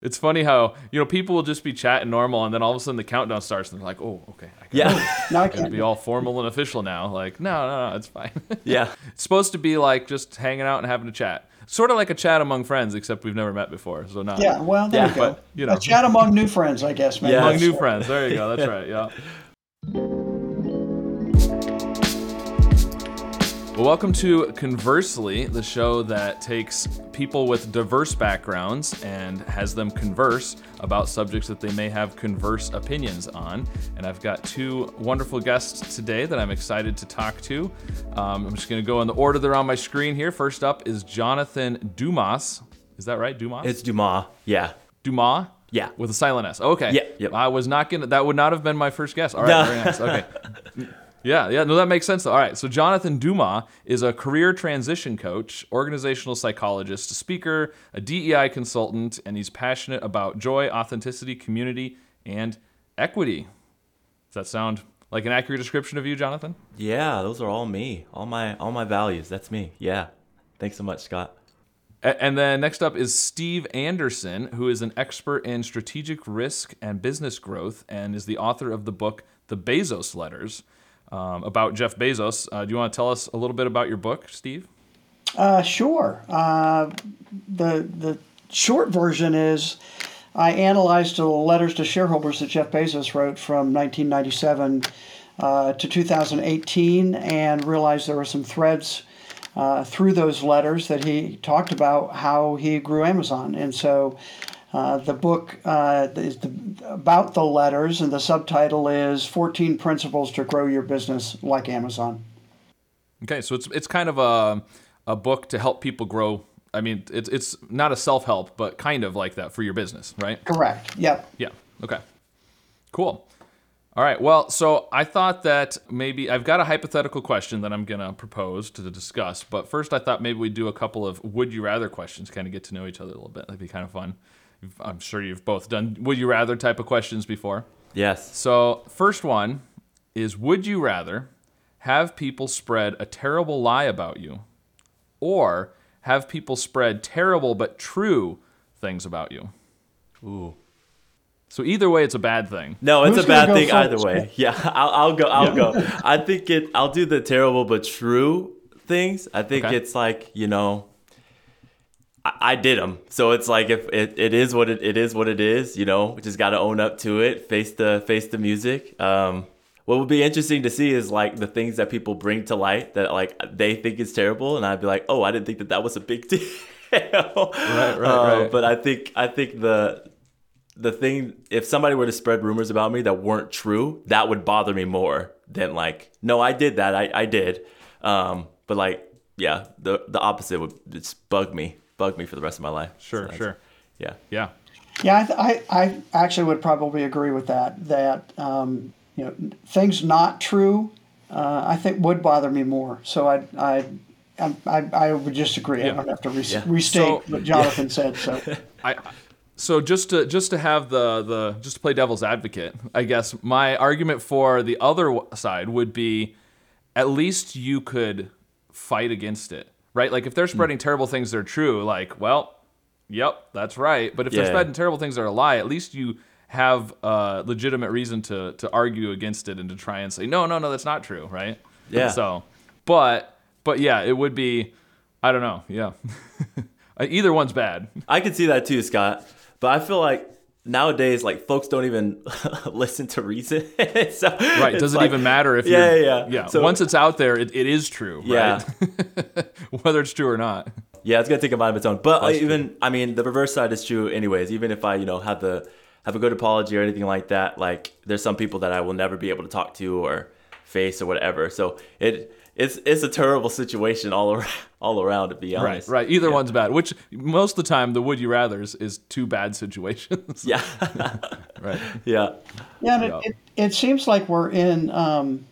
It's funny how you know people will just be chatting normal, and then all of a sudden the countdown starts, and they're like, "Oh, okay, I Yeah. Now I can't be all formal and official now." Like, no, no, no, it's fine. Yeah. it's supposed to be like just hanging out and having a chat, sort of like a chat among friends, except we've never met before, so not Yeah, well, there Yeah, you go. but, you know. A chat among new friends, I guess, man. Yeah. among new friends. There you go. That's right. Yeah. Well, welcome to Conversely, the show that takes people with diverse backgrounds and has them converse about subjects that they may have converse opinions on. And I've got two wonderful guests today that I'm excited to talk to. Um, I'm just going to go in the order they're on my screen here. First up is Jonathan Dumas. Is that right? Dumas? It's Dumas. Yeah. Dumas? Yeah. With a silent S. Okay. Yeah, yep. I was not gonna. That would not have been my first guess. All right. No. Very nice. Okay. Yeah, yeah, no, that makes sense. Though. All right, so Jonathan Dumas is a career transition coach, organizational psychologist, a speaker, a DEI consultant, and he's passionate about joy, authenticity, community, and equity. Does that sound like an accurate description of you, Jonathan? Yeah, those are all me. All my all my values. That's me. Yeah. Thanks so much, Scott. And then next up is Steve Anderson, who is an expert in strategic risk and business growth and is the author of the book The Bezos Letters um, about Jeff Bezos. Uh, do you want to tell us a little bit about your book, Steve? Uh, sure. Uh, the the short version is I analyzed the letters to shareholders that Jeff Bezos wrote from 1997 uh, to 2018 and realized there were some threads uh, through those letters that he talked about how he grew Amazon. And so uh, the book uh, is the, about the letters, and the subtitle is 14 Principles to Grow Your Business Like Amazon. Okay, so it's it's kind of a a book to help people grow. I mean, it's it's not a self help, but kind of like that for your business, right? Correct. Yep. Yeah. Okay. Cool. All right. Well, so I thought that maybe I've got a hypothetical question that I'm going to propose to discuss. But first, I thought maybe we'd do a couple of would you rather questions, kind of get to know each other a little bit. That'd be kind of fun. I'm sure you've both done would you rather type of questions before. Yes. So, first one is would you rather have people spread a terrible lie about you or have people spread terrible but true things about you? Ooh. So, either way, it's a bad thing. No, it's Who's a bad thing either first? way. Yeah, I'll, I'll go. I'll go. I think it. I'll do the terrible but true things. I think Okay. it's like you know. I, did them, so it's like if it, it is what it, it is what it is. You know, we just got to own up to it. Face the face the music. Um, what would be interesting to see is like the things that people bring to light that like they think is terrible, and I'd be like, oh, I didn't think that that was a big deal. right, right, right. But I think I think the the thing if somebody were to spread rumors about me that weren't true that would bother me more than like no i did that i, I did um, but like yeah the the opposite would just bug me bug me for the rest of my life Sure, So sure. yeah Yeah. Yeah, I, th- I, I actually would probably agree with that. That um, you know things not true, uh, I think would bother me more. So I I I, I, I would just agree. Yeah. I don't have to re- Yeah. restate So- what Jonathan said. So I so just to just to have the the just to play devil's advocate, I guess my argument for the other side would be at least you could fight against it, right? Like if they're hmm. spreading terrible things that are true, like, well, yep, that's right. But if they're Yeah. spreading terrible things that are a lie, at least you have a legitimate reason to to argue against it and to try and say, no, no, no, that's not true, right? Yeah. So, but but yeah, it would be, I don't know, yeah. Either one's bad. i could see that too scott but i feel like nowadays like folks don't even listen to reason so Right. it's Doesn't like- even matter if yeah yeah yeah. So- Once it's out there, it, it is true. Yeah. Right? Whether it's true or not. Yeah, it's gonna take a mind of its own. But That's even I mean, the reverse side is true, anyways. Even if I, you know, have the have a good apology or anything like that, like there's some people that I will never be able to talk to or face or whatever. So it it's it's a terrible situation all around, all around to be Right. honest. Right. right. Either one's bad. Which most of the time, the would you rather's is two bad situations. Yeah, right. yeah, yeah, and it, it, it seems like we're in um,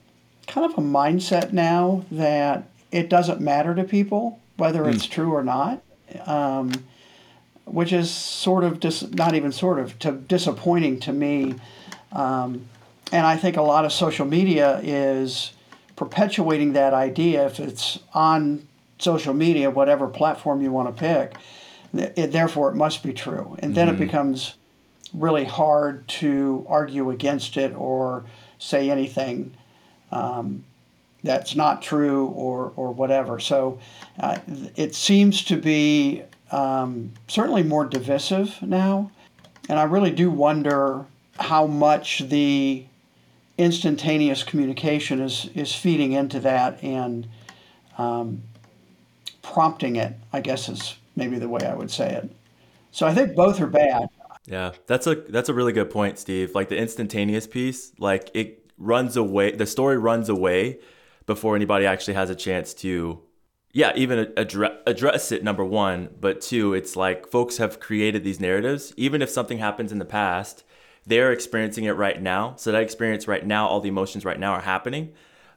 kind of a mindset now that it doesn't matter to people whether it's true or not. Um, which is sort of dis- not even sort of to disappointing to me. Um, and I think a lot of social media is perpetuating that idea. If it's on social media, whatever platform you want to pick, it, therefore, it must be true. And then mm-hmm. it becomes really hard to argue against it or say anything um, that's not true or, or whatever. So uh, it seems to be um, certainly more divisive now. And I really do wonder how much the instantaneous communication is, is feeding into that and um, prompting it, I guess is maybe the way I would say it. So I think both are bad. Yeah, that's a that's a really good point, Steve. Like the instantaneous piece, like it runs away. The story runs away before anybody actually has a chance to, yeah, even address address it. Number one, but two, it's like folks have created these narratives. Even if something happens in the past, they're experiencing it right now. So that experience right now, all the emotions right now are happening.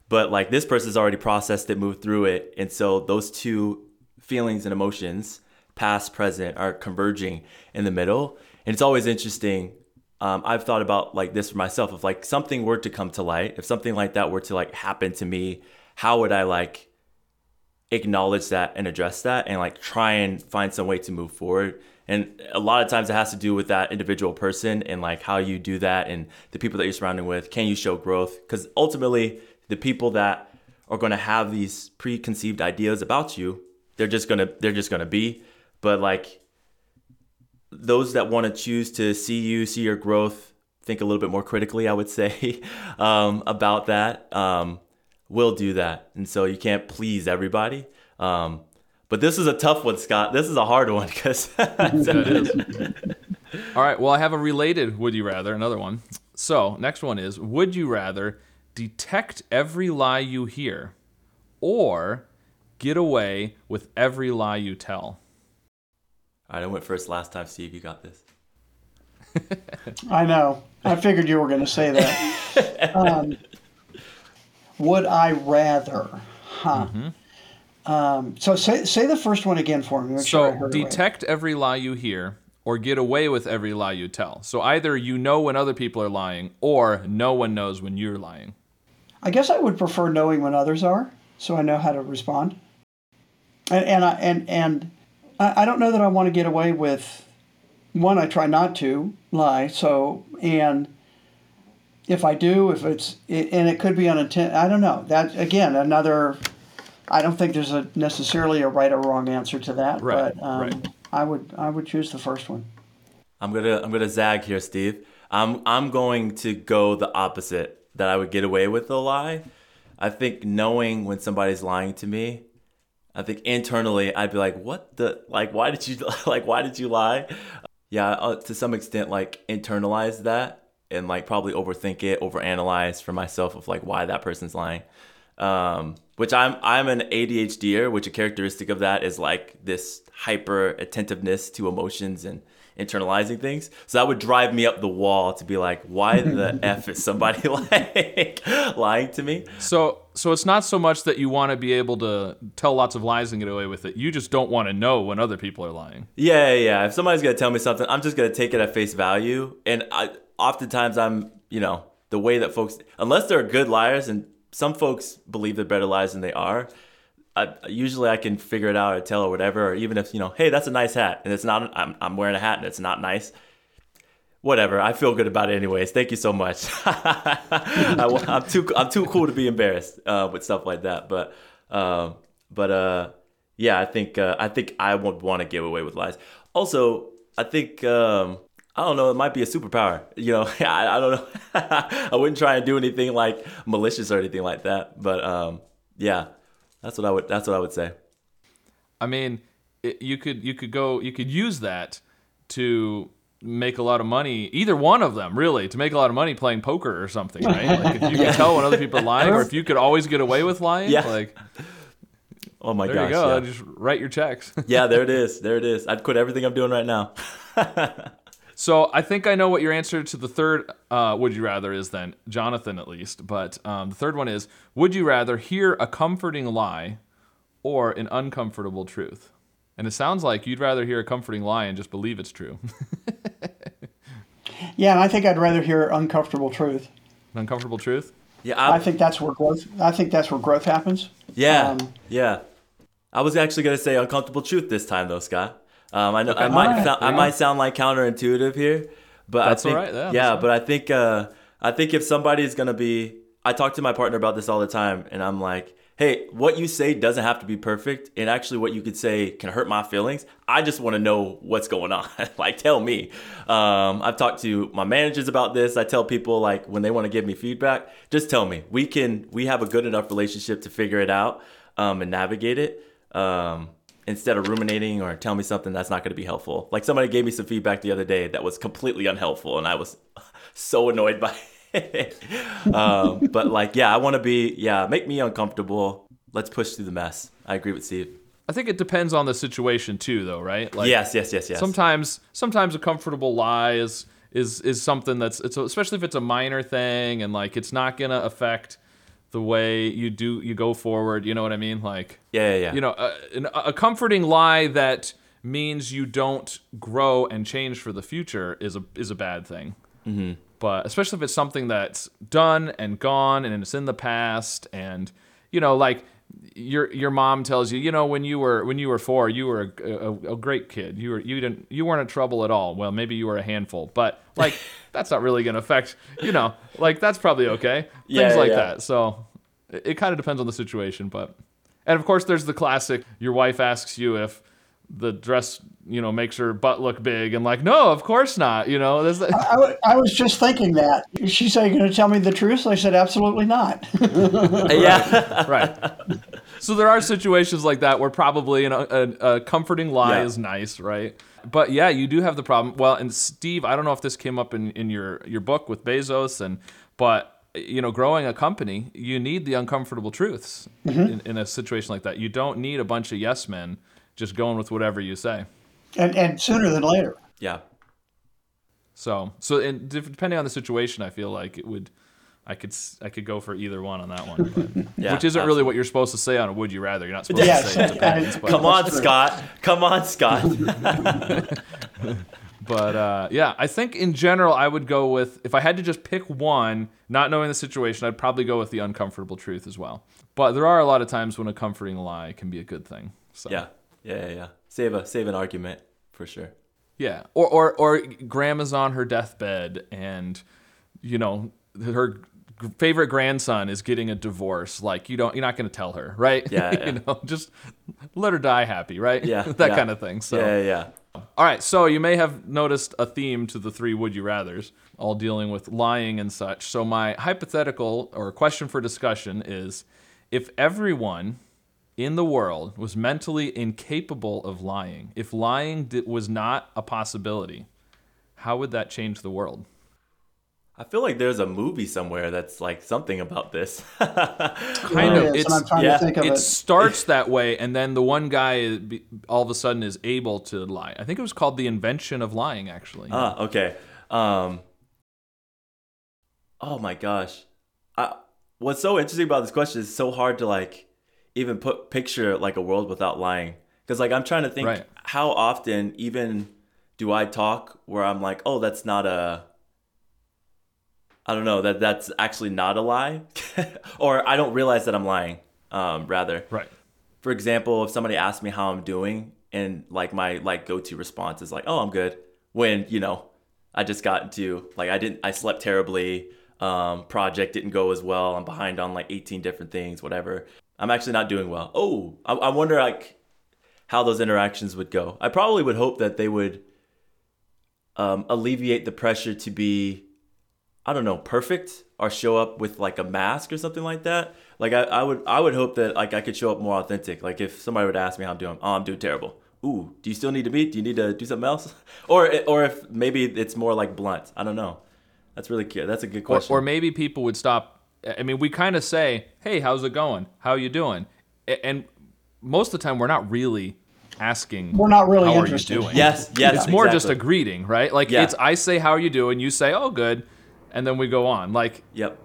But like this person's already processed it, moved through it, and so those two feelings and emotions, past, present, are converging in the middle and it's always interesting um, I've thought about like this for myself. If like something were to come to light, if something like that were to like happen to me, how would I like acknowledge that and address that and like try and find some way to move forward? And a lot of times it has to do with that individual person and like how you do that and the people that you're surrounding with. Can you show growth? Because ultimately, the people that are going to have these preconceived ideas about you, they're just gonna they're just gonna be. But like those that want to choose to see you, see your growth, think a little bit more critically, I would say, um, about that, um, will do that. And so you can't please everybody. Um, but this is a tough one, Scott. This is a hard one because. All right. Well, I have a related would you rather, another one. So, next one is Would you rather detect every lie you hear or get away with every lie you tell? All right, I went first last time. Steve, you got this. I know. I figured you were going to say that. Um, would I rather? Huh. Mm-hmm. Um, so say say the first one again for me. so sure detect right. every lie you hear, or get away with every lie you tell. So either you know when other people are lying, or no one knows when you're lying. I guess I would prefer knowing when others are, so I know how to respond. And and I, and and I, I don't know that I want to get away with one. I try not to lie. So and if I do, if it's and it could be unintentional. I don't know. That again, another. I don't think there's a necessarily a right or wrong answer to that. Right. But um, right. I would I would choose the first one. I'm gonna I'm gonna zag here, Steve. I'm I'm going to go the opposite. That I would get away with a lie. I think knowing when somebody's lying to me I think internally I'd be like, what the like? Why did you like? Why did you lie? Yeah, uh, to some extent, like internalize that and like probably overthink it, overanalyze for myself of like why that person's lying. Um, which I'm I'm an ADHDer, which a characteristic of that is like this hyper attentiveness to emotions and internalizing things. So that would drive me up the wall to be like, why the f is somebody like lying to me? So so it's not so much that you want to be able to tell lots of lies and get away with it. You just don't want to know when other people are lying. Yeah, yeah. If somebody's gonna tell me something, I'm just gonna take it at face value. And I oftentimes I'm, you know, the way that folks, unless they're good liars, and some folks believe they're better liars than they are I, usually I can figure it out or tell or whatever, or even if you know, hey, that's a nice hat, and it's not. I'm I'm wearing a hat and it's not nice. Whatever, I feel good about it anyways. Thank you so much. I, am too I'm too cool to be embarrassed uh, with stuff like that. But uh, but uh, yeah, I think uh, I think I would want to give away with lies. Also, I think um, I don't know. It might be a superpower. You know, I, I don't know. I wouldn't try and do anything like malicious or anything like that. But um, yeah, that's what I would. That's what I would say. I mean, it, you could you could go you could use that to make a lot of money. Either one of them, really, to make a lot of money playing poker or something, right? Like if you yeah. could tell when other people are lying, or if you could always get away with lying, yeah. like. Oh my there gosh! you go. Yeah. Just write your checks. yeah, there it is. There it is. I'd quit everything I'm doing right now. So I think I know what your answer to the third uh, would you rather is then, Jonathan at least. But um, the third one is would you rather hear a comforting lie or an uncomfortable truth? And it sounds like you'd rather hear a comforting lie and just believe it's true. yeah, and I think I'd rather hear uncomfortable truth. uncomfortable truth? Yeah, i i think that's where growth. I think that's where growth happens. Yeah, um, yeah. I was actually gonna say uncomfortable truth this time, though, Scott. Um, I know I might Alright, sound, I might sound like counterintuitive here, but That's I think, alright, yeah, yeah, that's but I think uh, I think if somebody's gonna be, I talk to my partner about this all the time, and I'm like, hey, what you say doesn't have to be perfect, and actually, what you could say can hurt my feelings. I just want to know what's going on. like, tell me. Um, I've talked to my managers about this. I tell people like when they want to give me feedback, just tell me. We can we have a good enough relationship to figure it out um, and navigate it. Um, instead of ruminating or tell me something that's not going to be helpful. Like somebody gave me some feedback the other day that was completely unhelpful, and I was so annoyed by it. um, but like, yeah, I want to be, yeah, make me uncomfortable. Let's push through the mess. I agree with Steve. I think it depends on the situation too, though, right? Like, yes, yes, yes, yes. sometimes sometimes a comfortable lie is is is something that's it's especially if it's a minor thing and like it's not gonna affect the way you do you go forward. You know what I mean? Like yeah, yeah, yeah. you know a, a comforting lie that means you don't grow and change for the future is a is a bad thing. Mm-hmm. But especially if it's something that's done and gone and it's in the past and you know like your your mom tells you you know when you were when you were four you were a, a, a great kid. You were you didn't you weren't in trouble at all. Well maybe you were a handful but like that's not really going to affect you know like that's probably okay. Yeah, things like yeah. that. So it, it kind of depends on the situation but and of course there's the classic your wife asks you if the dress you know makes her butt look big and like no of course not you know there's the, I, w- I was just thinking that. She said, "You're going to tell me the truth?" I said, "Absolutely not." yeah. right. So there are situations like that where probably an, a, a comforting lie Yeah. is nice, right? But yeah, you do have the problem. Well, and Steve, I don't know if this came up in, in your your book with Bezos, and but you know, growing a company, you need the uncomfortable truths mm-hmm. in, in a situation like that. You don't need a bunch of yes men just going with whatever you say. and, and sooner than later. yeah. So so and depending on the situation, I feel like it would. I could s- I could go for either one on that one, but, Yeah, which isn't really what you're supposed to say on a "Would you rather." You're not supposed Yes. to say it depends, but, Come on, Scott. Come on, Scott. But uh, yeah, I think in general, I would go with if I had to just pick one, not knowing the situation, I'd probably go with the uncomfortable truth as well. But there are a lot of times when a comforting lie can be a good thing. So yeah. Yeah, yeah. Save a save an argument for sure. yeah, or or or grandma's on her deathbed, and you know her favorite grandson is getting a divorce. Like you don't, you're not going to tell her, right? Yeah, yeah. you know, just let her die happy, right? Yeah. that yeah. kind of thing. So yeah, yeah. All right, so you may have noticed a theme to the three would you rathers, all dealing with lying and such. So, my hypothetical or question for discussion is if everyone in the world was mentally incapable of lying, if lying di- was not a possibility, how would that change the world? I feel like there's a movie somewhere that's like something about this. Kind There of. It's, I'm trying yeah, to think of it it. starts that way, and then the one guy all of a sudden is able to lie. I think it was called The Invention of Lying, actually. Ah, okay. Um. Oh my gosh, I, what's so interesting about this question is so hard to like even put picture like a world without lying. Because like I'm trying to think Right. how often even do I talk where I'm like, oh, that's not a. I don't know that that's actually not a lie, or I don't realize that I'm lying. Um, rather, Right. for example, if somebody asks me how I'm doing and like my like go-to response is like, "Oh, I'm good." When, you know, I just got into like I didn't I slept terribly, um project didn't go as well. I'm behind on like 18 different things, whatever. I'm actually not doing well. Oh, I, I wonder like how those interactions would go. I probably would hope that they would um, alleviate the pressure to be I don't know, perfect or show up with like a mask or something like that. Like I, I would I would hope that like I could show up more authentic. Like if somebody would ask me how I'm doing, oh I'm doing terrible. Ooh, do you still need to meet? Do you need to do something else? Or or if maybe it's more like blunt. I don't know. That's really cute. That's a good Or, question. or maybe people would stop. I mean, we kind of say, "Hey, how's it going? How are you doing?" And most of the time, we're not really asking. We're not really how interested. are you doing? yes, yes. it's more just a greeting, right? Like Yeah. it's I say, "How are you doing?" You say, "Oh, good," and then we go on. Like, Yep.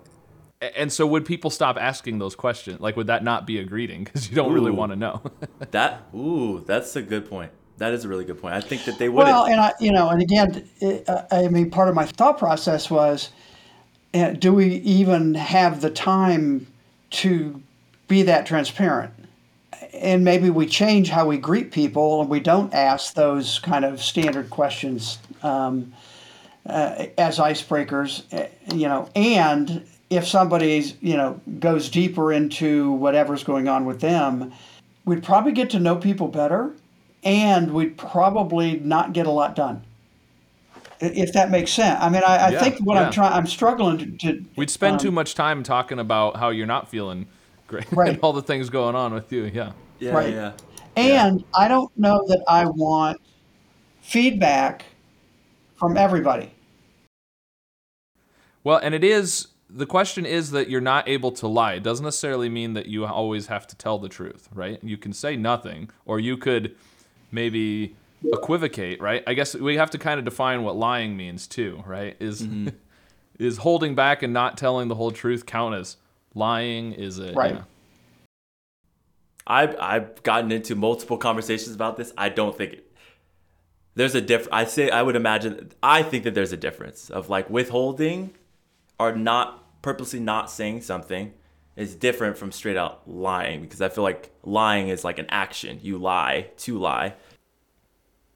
and so would people stop asking those questions? Like, would that not be a greeting? Because you don't really want to know. That ooh, that's a good point. That is a really good point. I think that they wouldn't. Well, and I, you know, and again, it, uh, I mean, part of my thought process was, do we even have the time to be that transparent? and maybe we change how we greet people and we don't ask those kind of standard questions um, uh, as icebreakers, uh, you know, and if somebody's, you know, goes deeper into whatever's going on with them, we'd probably get to know people better and we'd probably not get a lot done. If that makes sense. I mean, I, I Yeah, think what yeah. I'm trying, I'm struggling to. to We'd spend um, too much time talking about how you're not feeling great Right. and all the things going on with you. Yeah. Yeah, Right. yeah. And I don't know that I want feedback from everybody. Well, and it is the question is that you're not able to lie. It doesn't necessarily mean that you always have to tell the truth, right? You can say nothing, or you could maybe equivocate, right? I guess we have to kind of define what lying means too, right? Is mm-hmm. is holding back and not telling the whole truth count as lying? Is it Right. yeah. I've I've gotten into multiple conversations about this. I don't think it, there's a diff. I say I would imagine. I think that there's a difference of like withholding, or not purposely not saying something, is different from straight out lying because I feel like lying is like an action. You lie to lie.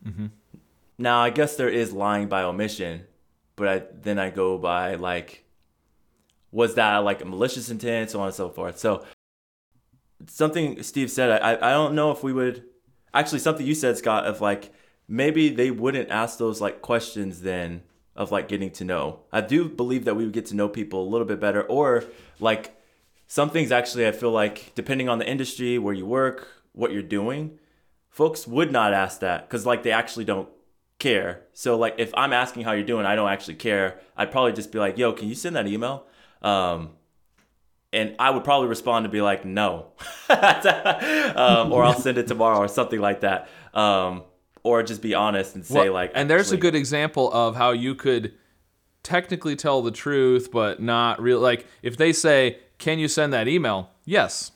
Mm-hmm. Now I guess there is lying by omission, but I, then I go by like, was that like a malicious intent, so on and so forth. So something Steve said, I, I don't know if we would actually something you said, Scott, of like maybe they wouldn't ask those like questions then of like getting to know. I do believe that we would get to know people a little bit better, or like some things actually I feel like depending on the industry where you work, what you're doing, folks would not ask that because like they actually don't care. So like if I'm asking how you're doing, I don't actually care. I'd probably just be like, "Yo, can you send that email?" Um, and I would probably respond to be like, "No," um, or I'll send it tomorrow or something like that. Um, or just be honest and say Well, like, and there's a good example of how you could technically tell the truth but not real like if they say can you send that email yes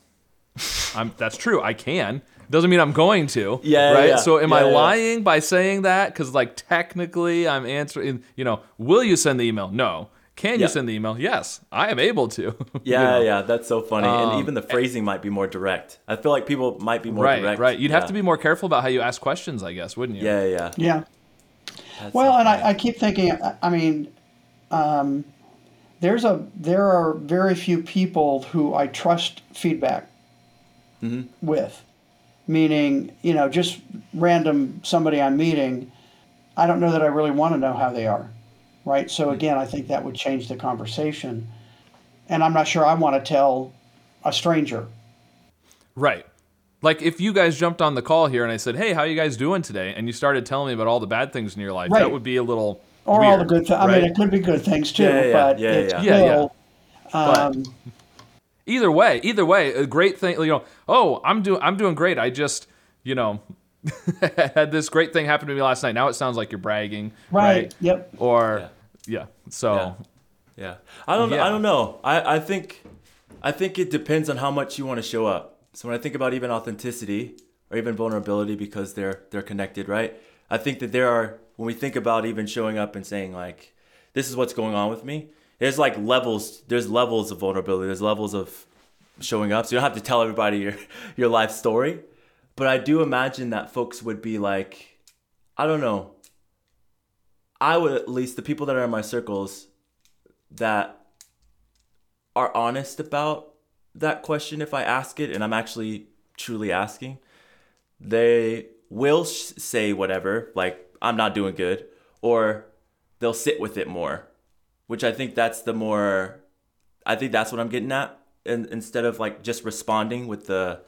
i'm that's true i can doesn't mean i'm going to Yeah, right yeah. so am Yeah, i yeah, yeah. lying by saying that because like technically i'm answering you know will you send the email no can you send the email yes i am able to You Yeah, know? yeah, that's so funny. Um, and even the phrasing might be more direct. I feel like people might be more right direct. right you'd yeah. have to be more careful about how you ask questions i guess wouldn't you Yeah, yeah. Yeah. That's Well, and. I, I keep thinking. I- I mean, um, there's a there are very few people who I trust feedback with. Meaning, you know, just random somebody I'm meeting. I don't know that I really want to know how they are, right? So again, I think that would change the conversation, and I'm not sure I want to tell a stranger. Right. Like if you guys jumped on the call here and I said, "Hey, how you guys doing today?" and you started telling me about all the bad things in your life, Right. that would be a little Or all the weird, good things. I mean, it could be good things too, Yeah, yeah, but yeah, it's yeah. Yeah, yeah. still. But- Um, Either way, either way, a great thing. You know, oh, I'm doing, I'm doing great. I just, you know, had this great thing happen to me last night. Now it sounds like you're bragging, right. right? Yep. Or, yeah. So, Yeah. Yeah. I don't Yeah. I don't know. I, I think I think it depends on how much you want to show up. So when I think about even authenticity or even vulnerability because they're they're connected, right? I think that there are when we think about even showing up and saying like this is what's going on with me, there's like levels there's levels of vulnerability, there's levels of showing up. So you don't have to tell everybody your your life story. But I do imagine that folks would be like I don't know. I would at least the people that are in my circles that are honest about that question if I ask it and I'm actually truly asking, they will sh- say whatever, like, I'm not doing good, or they'll sit with it more, which I think that's the more, I think that's what I'm getting at. And instead of like just responding with the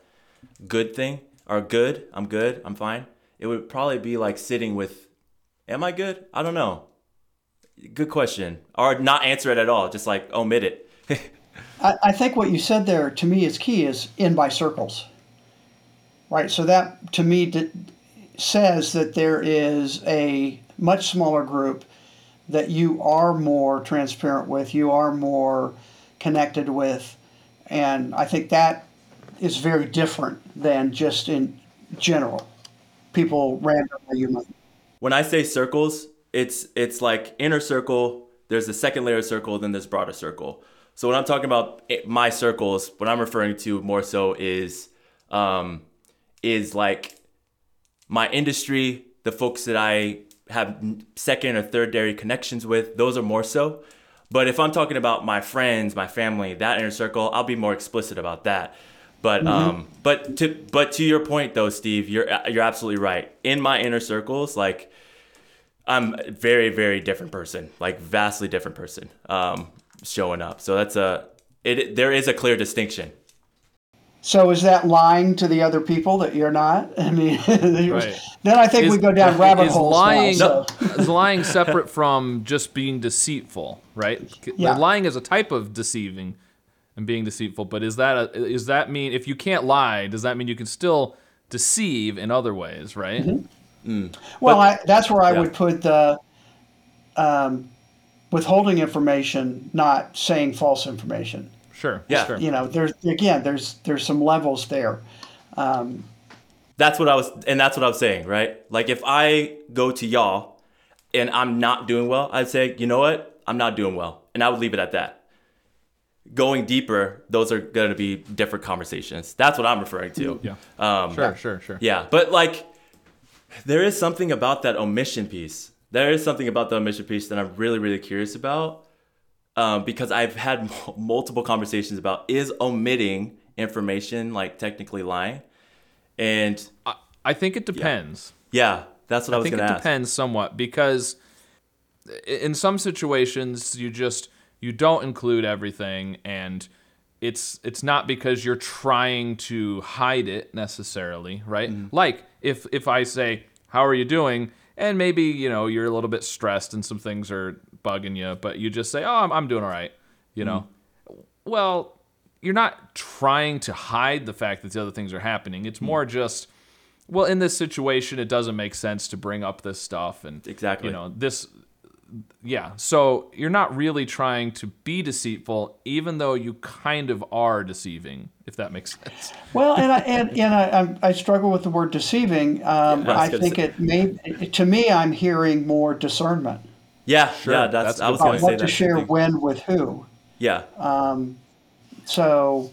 good thing or good, I'm good, I'm fine, it would probably be like sitting with, am I good? I don't know. Good question. Or not answer it at all, just like omit it. I, I think what you said there to me is key is in by circles. Right. So that to me d- says that there is a much smaller group that you are more transparent with, you are more connected with. And I think that is very different than just in general. People randomly you might. when I say circles, it's it's like inner circle. There's a second layer of circle, then there's broader circle. So when I'm talking about my circles, what I'm referring to more so is um, is like my industry, the folks that I have second or third dairy connections with, those are more so. But if I'm talking about my friends, my family, that inner circle, I'll be more explicit about that. But mm-hmm. um, but to but to your point though, Steve, you're you're absolutely right. In my inner circles, like I'm a very very different person, like vastly different person, um, showing up. So that's a it. There is a clear distinction. So is that lying to the other people that you're not? I mean, right. then I think is, we go down rabbit holes. Lying, now, so. is lying separate from just being deceitful, right? Yeah. Lying is a type of deceiving and being deceitful, but is that a, is that mean if you can't lie, does that mean you can still deceive in other ways, right? Mm-hmm. Mm. Well, but, I, that's where I yeah. would put the um, withholding information, not saying false information. Sure. Yeah. Sure. You know, there's again, there's there's some levels there. Um, that's what I was, and that's what I was saying, right? Like if I go to y'all and I'm not doing well, I'd say, you know what, I'm not doing well, and I would leave it at that. Going deeper, those are going to be different conversations. That's what I'm referring to. Yeah. Um, sure. Sure. Sure. Yeah, but like, there is something about that omission piece. There is something about the omission piece that I'm really, really curious about um, because I've had m- multiple conversations about is omitting information like technically lying, and I, I think it depends. Yeah, yeah that's what I, I was going to ask. Think it depends somewhat because in some situations you just you don't include everything and it's it's not because you're trying to hide it necessarily, right? Mm. Like if if I say, "How are you doing?" and maybe, you know, you're a little bit stressed and some things are bugging you, but you just say, "Oh, I'm, I'm doing all right," you know. Mm. Well, you're not trying to hide the fact that the other things are happening. It's mm. more just, well, in this situation, it doesn't make sense to bring up this stuff, and exactly, you know, this. Yeah, so you're not really trying to be deceitful, even though you kind of are deceiving, if that makes sense. Well, and I and, and I, I struggle with the word deceiving. Um, yeah, I, I think it may to me, I'm hearing more discernment. Yeah, sure. Yeah, that's, that's I was going to say what to share when with who. Yeah. Um, so,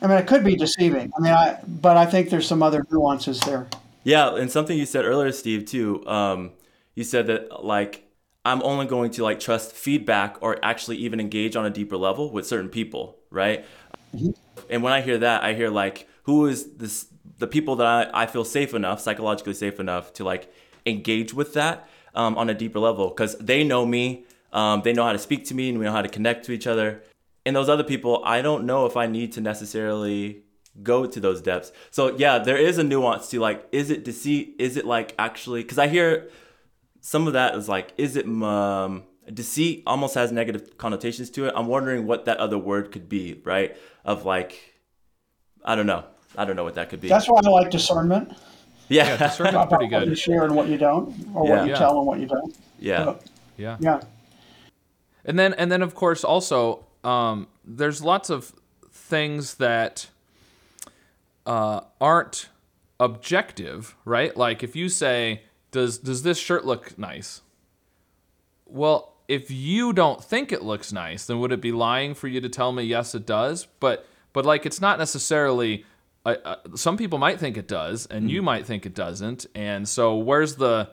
I mean, it could be deceiving. I mean, I but I think there's some other nuances there. Yeah, and something you said earlier, Steve, too. Um, you said that like I'm only going to like trust feedback or actually even engage on a deeper level with certain people, right? Mm-hmm. And when I hear that, I hear like who is this the people that I, I feel safe enough, psychologically safe enough to like engage with that um, on a deeper level because they know me, um, they know how to speak to me, and we know how to connect to each other. And those other people, I don't know if I need to necessarily go to those depths. So yeah, there is a nuance to like, is it deceit? Is it like actually? Because I hear some of that is like, is it um, deceit? Almost has negative connotations to it. I'm wondering what that other word could be, right? Of like, I don't know. I don't know what that could be. That's why I like discernment. Yeah, yeah discernment's pretty good. What you share and what you don't, or yeah. what you yeah. tell and what you don't. Yeah, yeah, yeah. And then, and then, of course, also, um, there's lots of things that uh, aren't objective, right? Like if you say, "Does does this shirt look nice?" Well, if you don't think it looks nice, then would it be lying for you to tell me yes, it does? But but like it's not necessarily I, uh, some people might think it does, and mm. you might think it doesn't. And so, where's the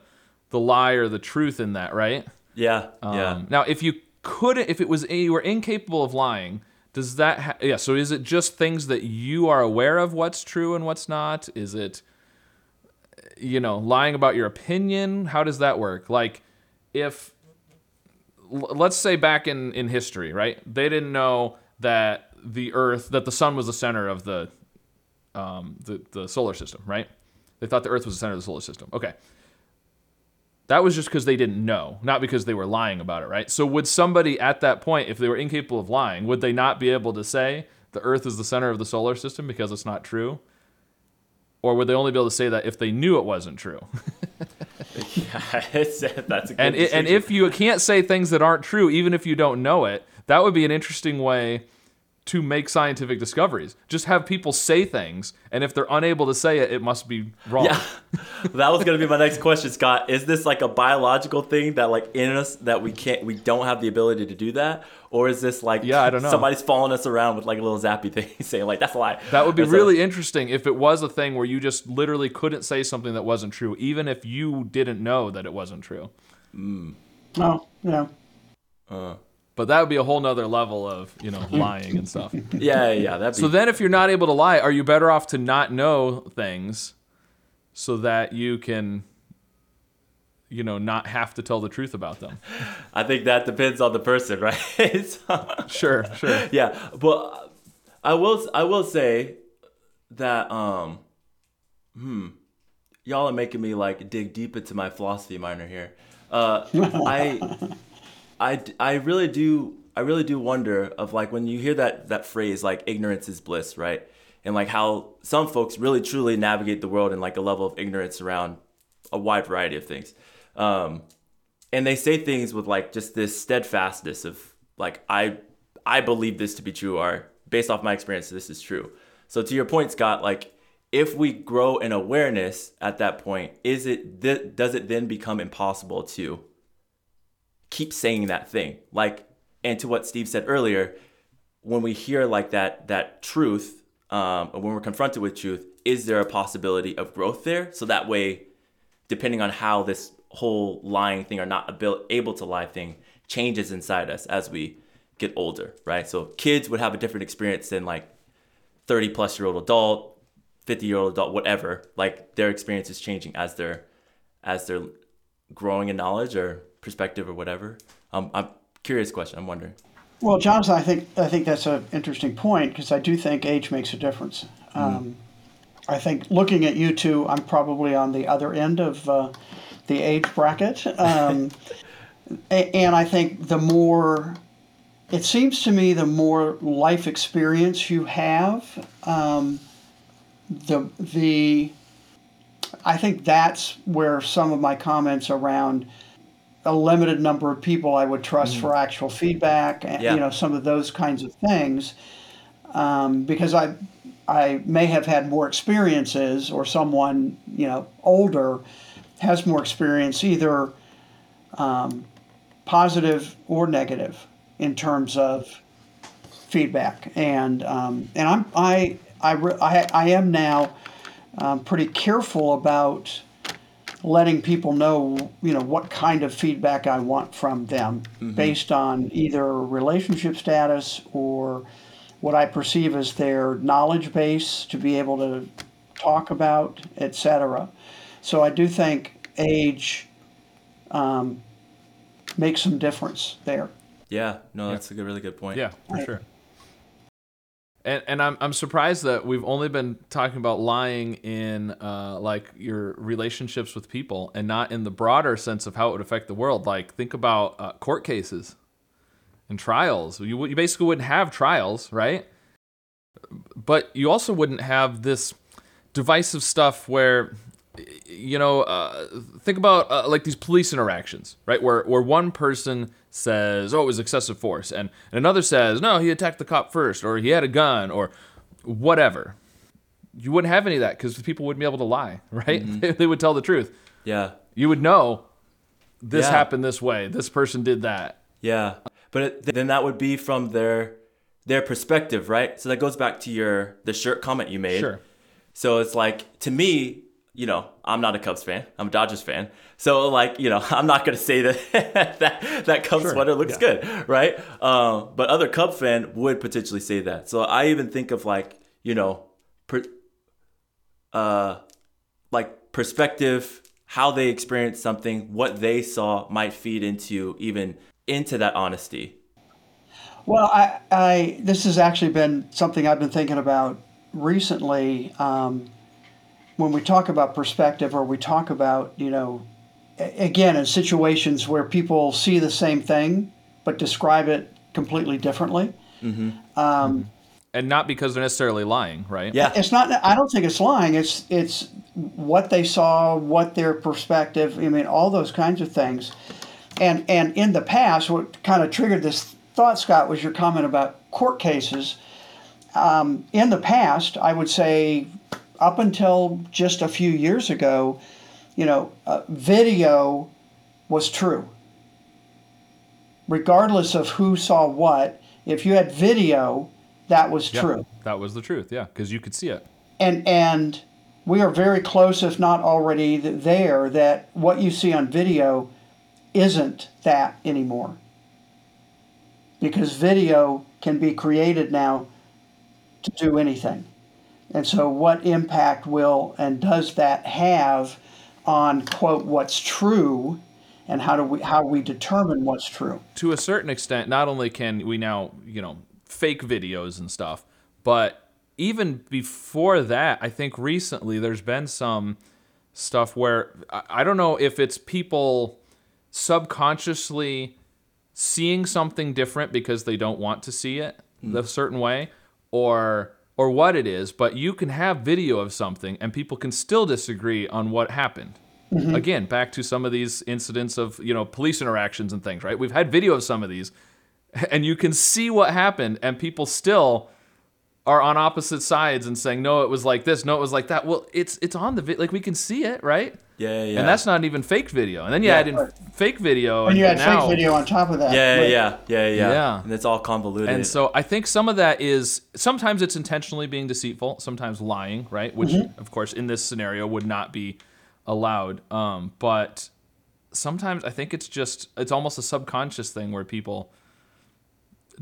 the lie or the truth in that, right? Yeah. Um, yeah. Now, if you couldn't, if it was you were incapable of lying, does that? Ha- yeah. So, is it just things that you are aware of what's true and what's not? Is it, you know, lying about your opinion? How does that work? Like, if let's say back in in history, right? They didn't know that the Earth, that the sun was the center of the um, the, the solar system, right? They thought the Earth was the center of the solar system. Okay. That was just because they didn't know, not because they were lying about it, right? So, would somebody at that point, if they were incapable of lying, would they not be able to say the Earth is the center of the solar system because it's not true? Or would they only be able to say that if they knew it wasn't true? yeah, that's a and, it, and if you can't say things that aren't true, even if you don't know it, that would be an interesting way to make scientific discoveries. Just have people say things, and if they're unable to say it, it must be wrong. Yeah, that was gonna be my next question, Scott. Is this like a biological thing that like in us that we can't, we don't have the ability to do that, or is this like Yeah, I don't know. somebody's following us around with like a little zappy thing saying like that's a lie? That would be That's a- really interesting if it was a thing where you just literally couldn't say something that wasn't true, even if you didn't know that it wasn't true. Mm. Oh, yeah. But that would be a whole nother level of, you know, lying and stuff. yeah, yeah. That'd be So then if you're not able to lie, are you better off to not know things so that you can you know, not have to tell the truth about them? I think that depends on the person, right? So- Sure, sure. yeah, but I will I will say that um hmm y'all are making me like dig deep into my philosophy minor here. Uh I I I really do I really do wonder of like when you hear that that phrase like ignorance is bliss, right? And like how some folks really truly navigate the world in like a level of ignorance around a wide variety of things. Um and they say things with like just this steadfastness of like I I believe this to be true or based off my experience this is true. So to your point Scott like if we grow in awareness at that point is it th- does it then become impossible to keep saying that thing like and to what Steve said earlier when we hear like that that truth um, and when we're confronted with truth is there a possibility of growth there so that way depending on how this whole lying thing or not abil- able to lie thing changes inside us as we get older, right? So kids would have a different experience than like 30 plus year old adult, 50 year old adult, whatever. Like their experience is changing as they're as they're growing in knowledge or perspective or whatever. Um, I'm curious question. I'm wondering. Well, Jonathan, I think I think that's an interesting point because I do think age makes a difference. Um, I think looking at you two, I'm probably on the other end of uh, the age bracket, um, and I think the more it seems to me, the more life experience you have, um, the the I think that's where some of my comments around a limited number of people I would trust for actual feedback, and Yeah. you know some of those kinds of things, um, because I I may have had more experiences, or someone you know older has more experience, either um, positive or negative, in terms of feedback, and um, and I'm I I, I I am now um, pretty careful about letting people know, you know, what kind of feedback I want from them based on either relationship status or what I perceive as their knowledge base to be able to talk about, etc. So I do think age um, makes some difference there. Yeah, no, that's a good, really good point. Yeah, for sure. And and I'm I'm surprised that we've only been talking about lying in uh, like your relationships with people, and not in the broader sense of how it would affect the world. Like think about uh, court cases and trials. You you basically wouldn't have trials, right? But you also wouldn't have this divisive stuff where you know, uh, think about uh, like these police interactions, right? Where where one person says, "Oh, it was excessive force," and, and another says, "No, he attacked the cop first, or he had a gun, or whatever." You wouldn't have any of that because people wouldn't be able to lie, right? They, they would tell the truth. Yeah, You would know this Yeah. happened this way. This person did that. yeah. But it, then that would be from their their perspective, right? So that goes back to your the shirt comment you made. Sure. So it's like to me, you know, I'm not a Cubs fan. I'm a Dodgers fan. So like, you know, I'm not gonna say that that that Cubs Sure, sweater looks yeah. good, right? Um, but other Cub fan would potentially say that. So I even think of like, you know, per, uh, like perspective, how they experienced something, what they saw might feed into even into that honesty. Well, I, I this has actually been something I've been thinking about recently. Um, when we talk about perspective, or we talk about you know, again in situations where people see the same thing but describe it completely differently. Mm-hmm. Um, mm-hmm. And not because they're necessarily lying, right? Yeah. It's not. I don't think it's lying. It's it's what they saw, what their perspective. I mean, all those kinds of things. And and in the past, what kind of triggered this thought, Scott, was your comment about court cases. Um, in the past, I would say up until just a few years ago, you know, uh, video was true. Regardless of who saw what, if you had video, that was Yeah, true. that was the truth. Yeah, because you could see it. And and we are very close, if not already there, that what you see on video isn't that anymore. Because video can be created now to do anything. And so, what impact will and does that have on quote what's true, and how do we how we determine what's true? to a certain extent, not only can we now, you know, fake videos and stuff, but even before that, I think recently there's been some stuff where I, don't know if it's people subconsciously seeing something different because they don't want to see it hmm. the certain way or or what it is, but you can have video of something and people can still disagree on what happened. Mm-hmm. Again, back to some of these incidents of, you know, police interactions and things, right? We've had video of some of these and you can see what happened and people still are on opposite sides and saying no it was like this no it was like that well it's it's on the vi- like we can see it right Yeah, yeah. and that's not even fake video and then you Yeah. add in fake video And you had now, fake video on top of that. yeah, Like, yeah, yeah, yeah, Yeah. And it's all convoluted. and so i think some of that is sometimes it's intentionally being deceitful sometimes lying right which of course in this scenario would not be allowed um, but sometimes i think it's just it's almost a subconscious thing where people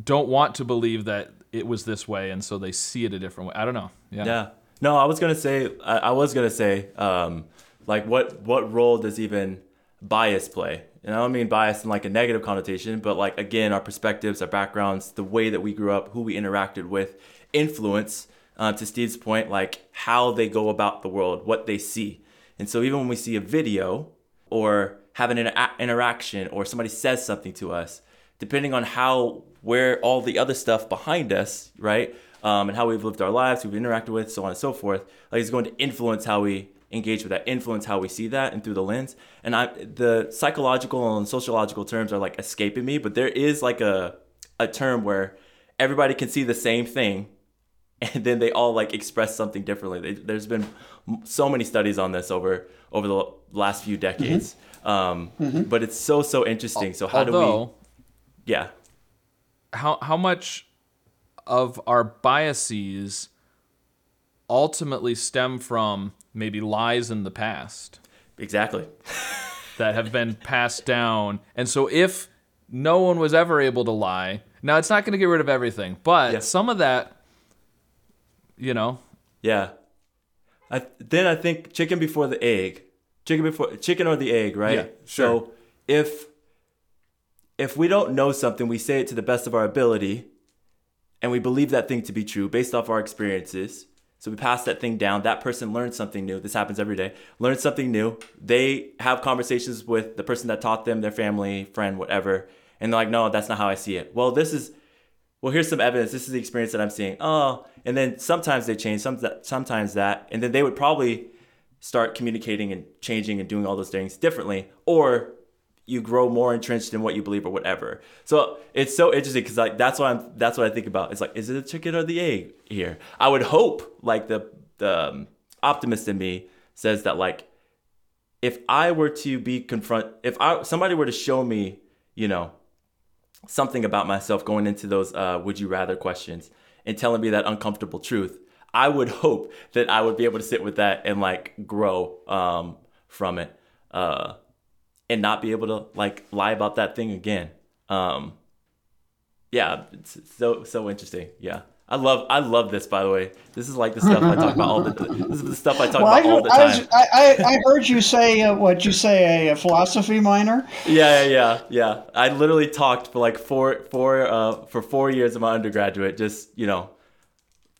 don't want to believe that it was this way and so they see it a different way i don't know yeah Yeah. No, I was gonna say. I, I was gonna say, um, like, what what role does even bias play? And I don't mean bias in like a negative connotation, but like again, our perspectives, our backgrounds, the way that we grew up, who we interacted with, influence. Uh, to Steve's point, like how they go about the world, what they see. And so even when we see a video or have an inter- interaction or somebody says something to us, depending on how where all the other stuff behind us, right, um, and how we've lived our lives, who we've interacted with, so on and so forth, like it's going to influence how we engage with that, influence how we see that, and through the lens. And I, the psychological and sociological terms are like escaping me, but there is like a a term where everybody can see the same thing, and then they all like express something differently. They, there's been so many studies on this over over the last few decades. Um, But it's so so interesting. So how do we? Yeah. How how much of our biases ultimately stem from maybe lies in the past Exactly. that have been passed down. And so if no one was ever able to lie, now it's not going to get rid of everything, but Yeah. some of that you know, Yeah. I then I think chicken before the egg. Chicken before chicken or the egg, right? Yeah, sure. So if if we don't know something, we say it to the best of our ability and we believe that thing to be true based off our experiences. So we pass that thing down. That person learns something new. This happens every day. Learns something new. They have conversations with the person that taught them, their family, friend, whatever. And they're like, no, that's not how I see it. Well, this is well, here's some evidence. This is the experience that I'm seeing. Oh, and then sometimes they change, some sometimes that, and then they would probably start communicating and changing and doing all those things differently, or you grow more entrenched in what you believe or whatever. So it's so interesting because like that's what I'm that's what I think about. It's like, is it the chicken or the egg here? I would hope like the the um, optimist in me says that like if I were to be confront if I somebody were to show me, you know, something about myself going into those uh, would you rather questions and telling me that uncomfortable truth, I would hope that I would be able to sit with that and like grow um, from it uh, and not be able to like lie about that thing again. Um, yeah, it's so so interesting. Yeah. I love I love this by the way. This is like the stuff I talk about all the this is the stuff I talk Well, I, about all the I, time. I, I I heard you say uh, what you say a, a philosophy minor. Yeah, yeah, yeah, yeah. I literally talked for like four, four, uh, for four years of my undergraduate, just you know,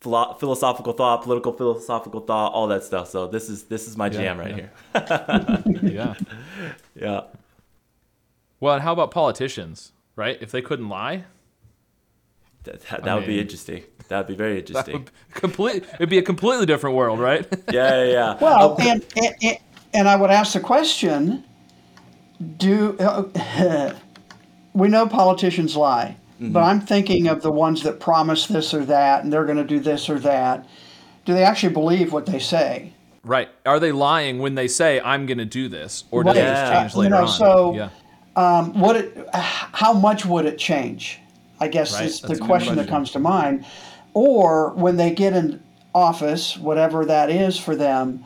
philo- philosophical thought, political philosophical thought, all that stuff. So this is this is my jam right yeah. here. yeah. Yeah, Well, and how about politicians, right? If they couldn't lie, that, that, that would be interesting. That would be very interesting. would complete it'd be a completely different world, right? Yeah, yeah, yeah. Well, and, and and- and I would ask the question: Do uh, we know politicians lie? But I'm thinking of the ones that promise this or that, and they're going to do this or that. Do they actually believe what they say? Right. Are they lying when they say I'm going to do this, or does Right. it just Yeah. change You later know, on? so- yeah. Um, what it, how much would it change? I guess Right, is the that's a good question, that comes to mind. Or when they get in office, whatever that is for them,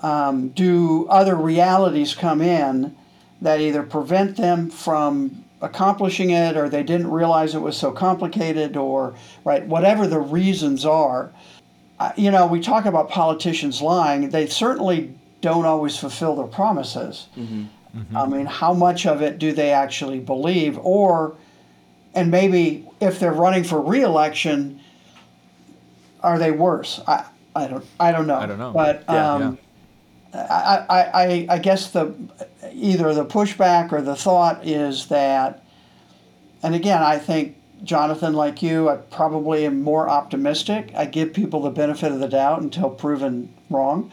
um, do other realities come in that either prevent them from accomplishing it, or they didn't realize it was so complicated, or right, whatever the reasons are. You know, we talk about politicians lying. They certainly don't always fulfill their promises. I mean, how much of it do they actually believe? Or, and maybe if they're running for reelection, are they worse? I, I don't I don't know. I don't know. But Yeah, um, I, I, I, I guess the either the pushback or the thought is that, and again, I think Jonathan, like you, I probably am more optimistic. I give people the benefit of the doubt until proven wrong,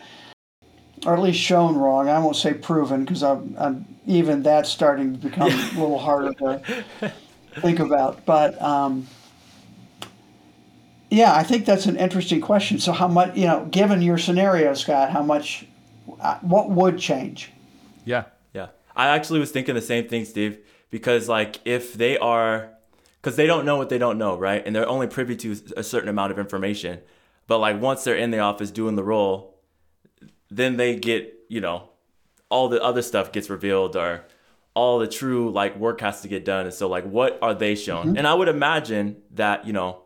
or at least shown wrong. I won't say proven because I'm, I'm even that's starting to become a little harder to think about. But um, yeah, I think that's an interesting question. So, how much, you know, given your scenario, Scott, how much, uh, what would change? Yeah. I actually was thinking the same thing, Steve, because like if they are because they don't know what they don't know, right? And they're only privy to a certain amount of information. But like once they're in the office doing the role, then they get, you know, all the other stuff gets revealed or all the true like work has to get done. And so like what are they shown? Mm-hmm. And I would imagine that, you know,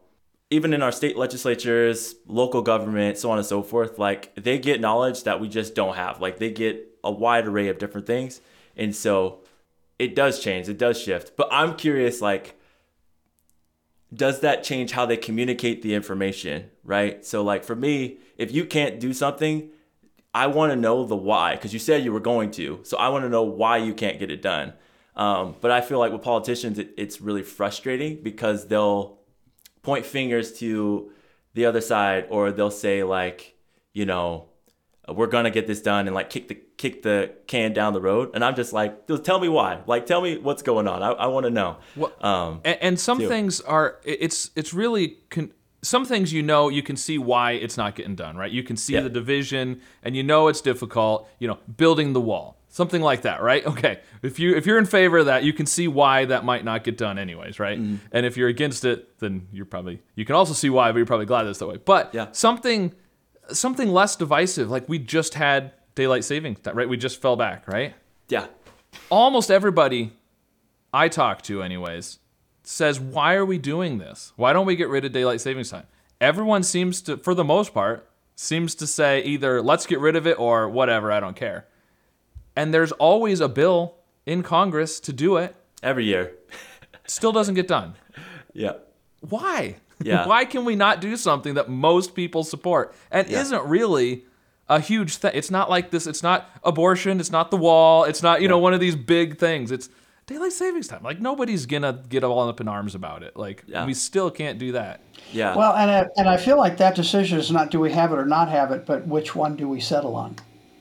even in our state legislatures, local government, so on and so forth, like they get knowledge that we just don't have. Like they get a wide array of different things. And so it does change, it does shift. But I'm curious, like, does that change how they communicate the information, right? So, like, for me, if you can't do something, I want to know the why, because you said you were going to. So, I want to know why you can't get it done. Um, but I feel like with politicians, it, it's really frustrating because they'll point fingers to the other side or they'll say, like, you know, we're gonna get this done and like kick the kick the can down the road and i'm just like tell me why like tell me what's going on i, I want to know What- um And, and some too. things are it's it's really con- some things you know you can see why it's not getting done right you can see Yeah. the division and you know it's difficult you know building the wall something like that right okay if you if you're in favor of that you can see why that might not get done anyways right Mm-hmm. and if you're against it then you're probably you can also see why but you're probably glad that's that way but Yeah. something something less divisive like we just had daylight savings time right we just fell back right yeah almost everybody I talk to, anyways, says, Why are we doing this? Why don't we get rid of daylight savings time? Everyone seems to, for the most part, seems to say either let's get rid of it or whatever, I don't care. And there's always a bill in Congress to do it, every year still doesn't get done. yeah Why? Yeah. Why can we not do something that most people support and Yeah. isn't really a huge thing? It's not like this. It's not abortion. It's not the wall. It's not you know one of these big things. It's daylight savings time. Like nobody's gonna get all up in arms about it. Like Yeah. we still can't do that. yeah Well, and I, and I feel like that decision is not do we have it or not have it, but which one do we settle on?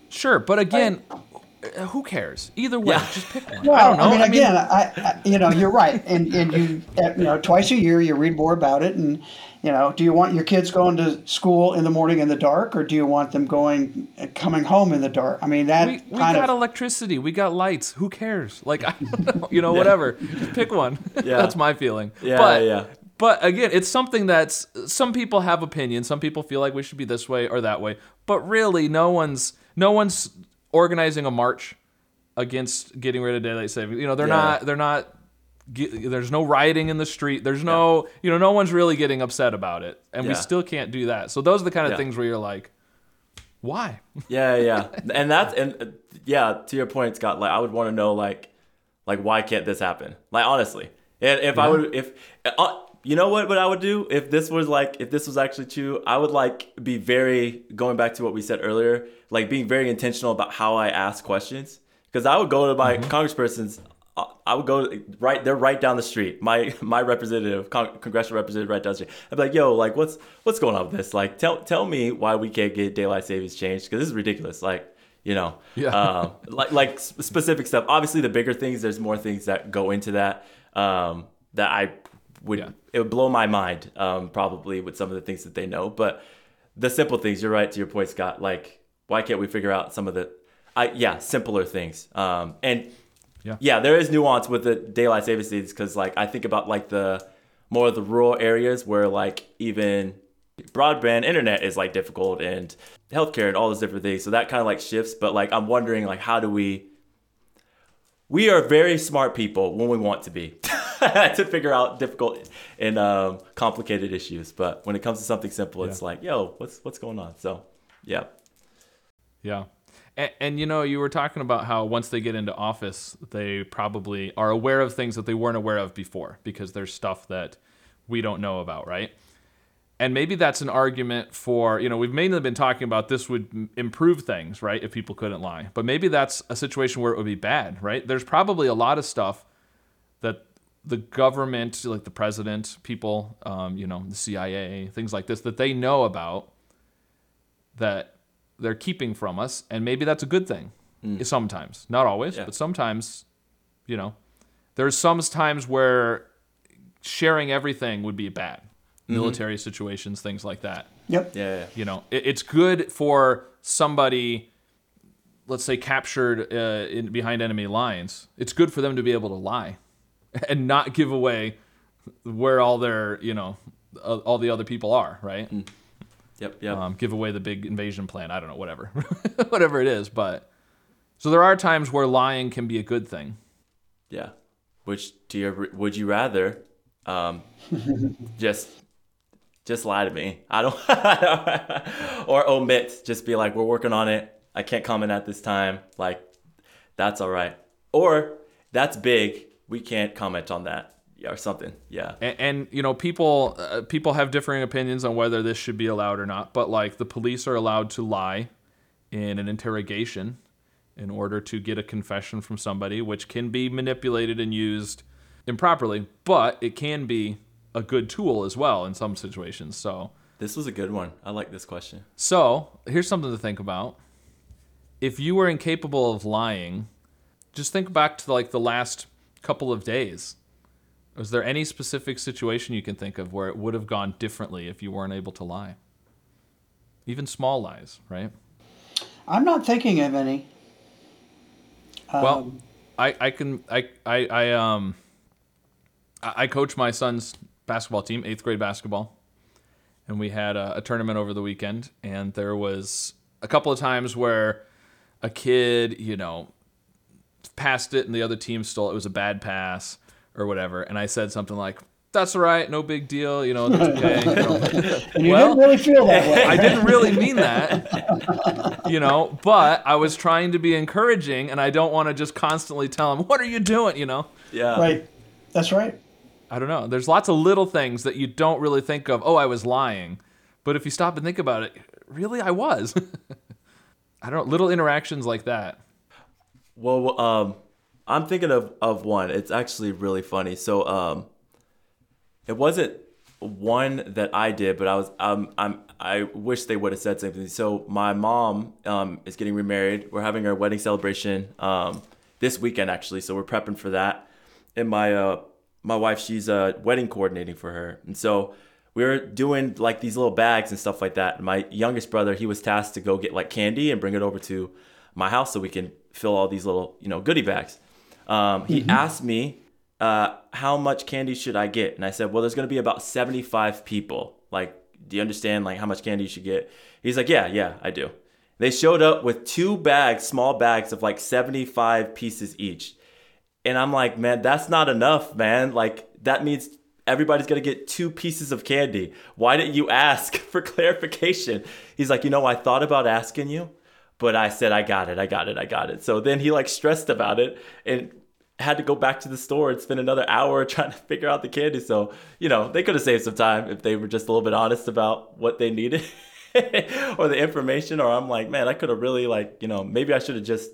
Sure, but again, uh, who cares? Either way, Yeah. just pick one. Well, I don't know. I mean, again, I, I, you know, you're right, and and you, uh, you know, twice a year you read more about it, and you know, do you want your kids going to school in the morning in the dark, or do you want them going uh, coming home in the dark? I mean, that we, we kind got of electricity. We got lights. Who cares? Like, I don't know, you know, whatever. Just pick one. Yeah. that's my feeling. Yeah, but, yeah. But again, it's something that's some people have opinions. Some people feel like we should be this way or that way. But really, no one's no one's organizing a march against getting rid of daylight saving. You know, they're Yeah. not. They're not. Ge- There's no rioting in the street. There's no. You know, no one's really getting upset about it, and we still can't do that. So those are the kind of Yeah. things where you're like, why? yeah yeah and that's and uh, yeah to your point scott like i would want to know like like why can't this happen like honestly and if i would if uh, you know what what i would do if this was like if this was actually true i would like be very going back to what we said earlier like being very intentional about how i ask questions because i would go to my congresspersons uh, I would go right. They're right down the street. My my representative, con- congressional representative, right down the street. I'd be like, "Yo, like, what's what's going on with this? Like, tell tell me why we can't get daylight savings changed because this is ridiculous. Like, you know, Yeah. um, like like specific stuff. Obviously, the bigger things. There's more things that go into that um, that I would Yeah. it would blow my mind um, probably with some of the things that they know. But the simple things, you're right to your point, Scott. Like why can't we figure out some of the, I yeah, simpler things. Um, and Yeah. yeah, there is nuance with the daylight savings because like I think about like the more of the rural areas where like even broadband internet is like difficult and healthcare and all those different things. So that kind of like shifts. But like I'm wondering like how do we we are very smart people when we want to be to figure out difficult and um, complicated issues. But when it comes to something simple, it's like, yo, what's what's going on? So yeah. Yeah. And, you know, you were talking about how once they get into office, they probably are aware of things that they weren't aware of before because there's stuff that we don't know about, right? And maybe that's an argument for, you know, we've mainly been talking about this would improve things, right? If people couldn't lie. But maybe that's a situation where it would be bad, right? There's probably a lot of stuff that the government, like the president, people, um, you know, the CIA, things like this, that they know about that they're keeping from us, and maybe that's a good thing. Sometimes, not always, Yeah. but sometimes, you know, there's some times where sharing everything would be bad. Military situations, things like that. Yep. Yeah. yeah. You know, it, it's good for somebody, let's say, captured uh, in, behind enemy lines. It's good for them to be able to lie and not give away where all their, you know, uh, all the other people are, right? Yep. Yep. um, give away the big invasion plan. I don't know, whatever, whatever it is. But so there are times where lying can be a good thing. Yeah. Which do you would you rather um, just just lie to me? I don't or omit. Just be like, we're working on it. I can't comment at this time. Like, that's all right. Or that's big. We can't comment on that. Yeah, or something. Yeah. And, and you know, people uh, people have differing opinions on whether this should be allowed or not. But like, the police are allowed to lie in an interrogation in order to get a confession from somebody, which can be manipulated and used improperly. But it can be a good tool as well in some situations. So. This was a good one. I like this question. So here's something to think about. If you were incapable of lying, just think back to like the last couple of days. Was there any specific situation you can think of where it would have gone differently if you weren't able to lie? Even small lies, right? I'm not thinking of any. well, I, I can I, I I um I I coach my son's basketball team, eighth grade basketball, and we had a, a tournament over the weekend, and there was a couple of times where a kid, you know, passed it and the other team stole it. It was a bad pass or whatever, and I said something like, "That's all right, no big deal, you know, it's okay." You know, And you Well- didn't really feel that way. I didn't really mean that, you know, but I was trying to be encouraging, and I don't want to just constantly tell him, "What are you doing?" You know, Yeah. Right. That's right. I don't know. There's lots of little things that you don't really think of. Oh, I was lying, but if you stop and think about it, really, I was. I don't know. Little interactions like that. Well, um, I'm thinking of, of one. It's actually really funny. So, um, it wasn't one that I did, but I was um, I'm I wish they would have said something. So my mom um, is getting remarried. We're having our wedding celebration um, this weekend actually. So we're prepping for that. And my uh, my wife, she's uh, wedding coordinating for her, and so we were doing like these little bags and stuff like that. My youngest brother, he was tasked to go get like candy and bring it over to my house so we can fill all these little you know goodie bags. Um, he asked me uh, how much candy should I get? And I said, well, there's going to be about 75 people. Like, do you understand like how much candy you should get? He's like, yeah, yeah, I do. They showed up with two bags, small bags of like 75 pieces each. And I'm like, man, that's not enough, man. Like, that means everybody's going to get two pieces of candy. Why didn't you ask for clarification? He's like, you know, I thought about asking you, but I said, I got it, I got it, I got it. So then he like stressed about it and had to go back to the store and spend another hour trying to figure out the candy. So, you know, they could have saved some time if they were just a little bit honest about what they needed or the information. Or I'm like, man, I could have really, like, you know, maybe I should have just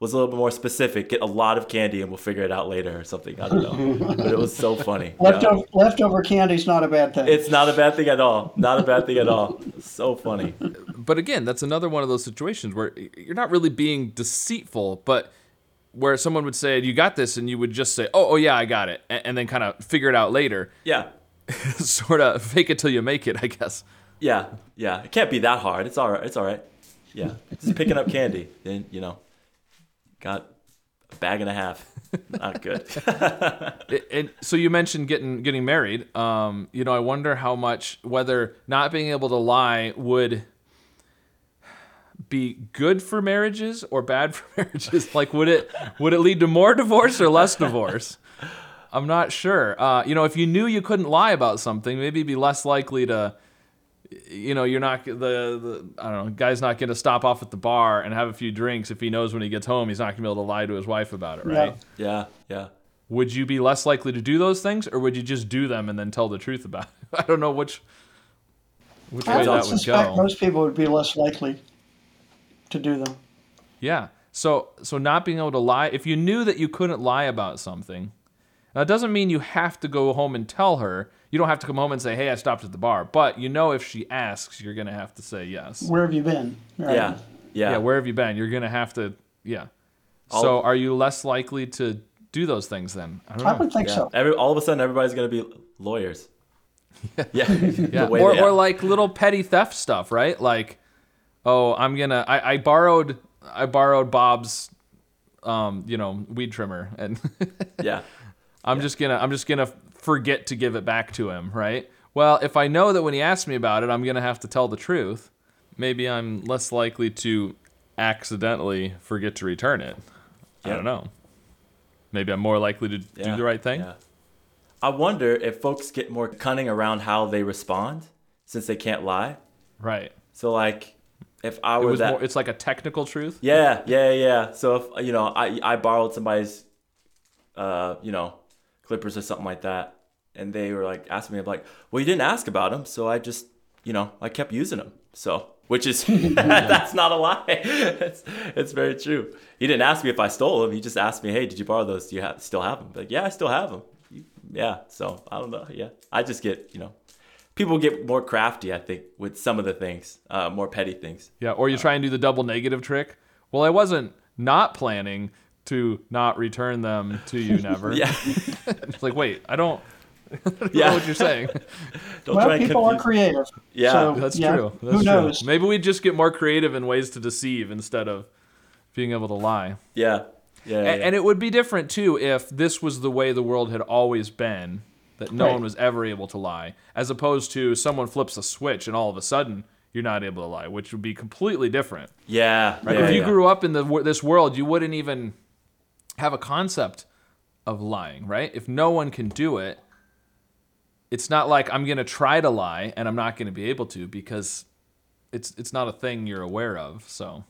was a little bit more specific, get a lot of candy and we'll figure it out later or something. I don't know. but it was so funny. Yeah. Leftover, leftover candy's not a bad thing. It's not a bad thing at all. Not a bad thing at all. So funny. But again, that's another one of those situations where you're not really being deceitful, but where someone would say, "You got this," and you would just say, "Oh, oh yeah, I got it," and, and then kind of figure it out later. Yeah. sort of fake it till you make it, I guess. Yeah. Yeah. It can't be that hard. It's all right. It's all right. Yeah. Just picking up candy. Then, you know, got a bag and a half. Not good. It- and so you mentioned getting getting married. Um, you know, I wonder how much whether not being able to lie would be good for marriages or bad for marriages. Like, would it would it lead to more divorce or less divorce? I'm not sure. Uh, you know, if you knew you couldn't lie about something, maybe you'd be less likely to. You know, you're not the the I don't know. Guy's not going to stop off at the bar and have a few drinks if he knows when he gets home he's not going to be able to lie to his wife about it, right? Yeah. yeah. Yeah. would you be less likely to do those things or would you just do them and then tell the truth about it? I don't know which which I way would that would suspect go. most people would be less likely to do them. Yeah. So so not being able to lie, if you knew that you couldn't lie about something, that doesn't mean you have to go home and tell her. You don't have to come home and say, "Hey, I stopped at the bar." But you know if she asks, you're going to have to say yes. Where have you been? Right. Yeah. Yeah. Yeah, where have you been? You're going to have to yeah. I'll- So are you less likely to do those things then? I don't I know. would think Yeah. so. Every, all of a sudden, everybody's going to be lawyers. Yeah. Yeah, The way or, or like little petty theft stuff, right? Like, oh, I'm gonna, I, I borrowed, I borrowed Bob's, um, you know, weed trimmer, and yeah. I'm just gonna, I'm just gonna forget to give it back to him, right? Well, if I know that when he asks me about it, I'm gonna have to tell the truth. Maybe I'm less likely to accidentally forget to return it. I don't know. Maybe I'm more likely to do the right thing. Yeah. I wonder if folks get more cunning around how they respond since they can't lie. Right. So, like, if I It were was that. more, it's like a technical truth. Yeah, yeah, yeah. So if you know, I I borrowed somebody's, uh, you know, clippers or something like that, and they were like asking me, I'm like, well, you didn't ask about them, so I just, you know, I kept using them. So, which is that's not a lie. it's it's very true. He didn't ask me if I stole them. He just asked me, hey, did you borrow those? Do you have still have them? Like, yeah, I still have them. Yeah. So I don't know. Yeah, I just get, you know. People get more crafty, I think, with some of the things, uh, more petty things. Yeah, or you try and do the double negative trick. Well, I wasn't not planning to not return them to you never. Yeah, It's like, wait, I don't, I don't Yeah. know what you're saying. don't Well, try and people are creative. Yeah, So, That's yeah, true. That's who true. knows? Maybe we just get more creative in ways to deceive instead of being able to lie. Yeah. Yeah. A- yeah. And it would be different too if this was the way the world had always been, that no Right. one was ever able to lie, as opposed to someone flips a switch and all of a sudden you're not able to lie, which would be completely different. yeah. Right? yeah, if you yeah. grew up in the this world, you wouldn't even have a concept of lying, right? If no one can do it, it's not like I'm going to try to lie and I'm not going to be able to because it's it's not a thing you're aware of. So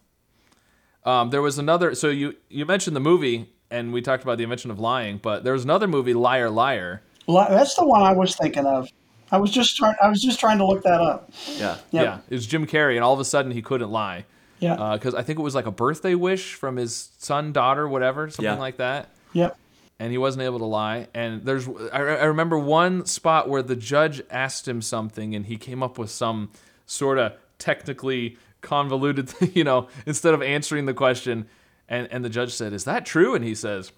um, there was another. So you you mentioned the movie and we talked about the invention of lying, but there was another movie, Liar Liar. Li- That's the one I was thinking of. I was just trying. I was just trying to look that up. Yeah. Yep. Yeah, it was Jim Carrey, and all of a sudden he couldn't lie. Yeah. Uh, because I think it was like a birthday wish from his son, daughter, whatever, something Yeah. like that. yep. and he wasn't able to lie. And there's, I, I remember one spot where the judge asked him something, and he came up with some sort of technically convoluted, thing, you know, instead of answering the question. And and the judge said, "Is that true?" And he says,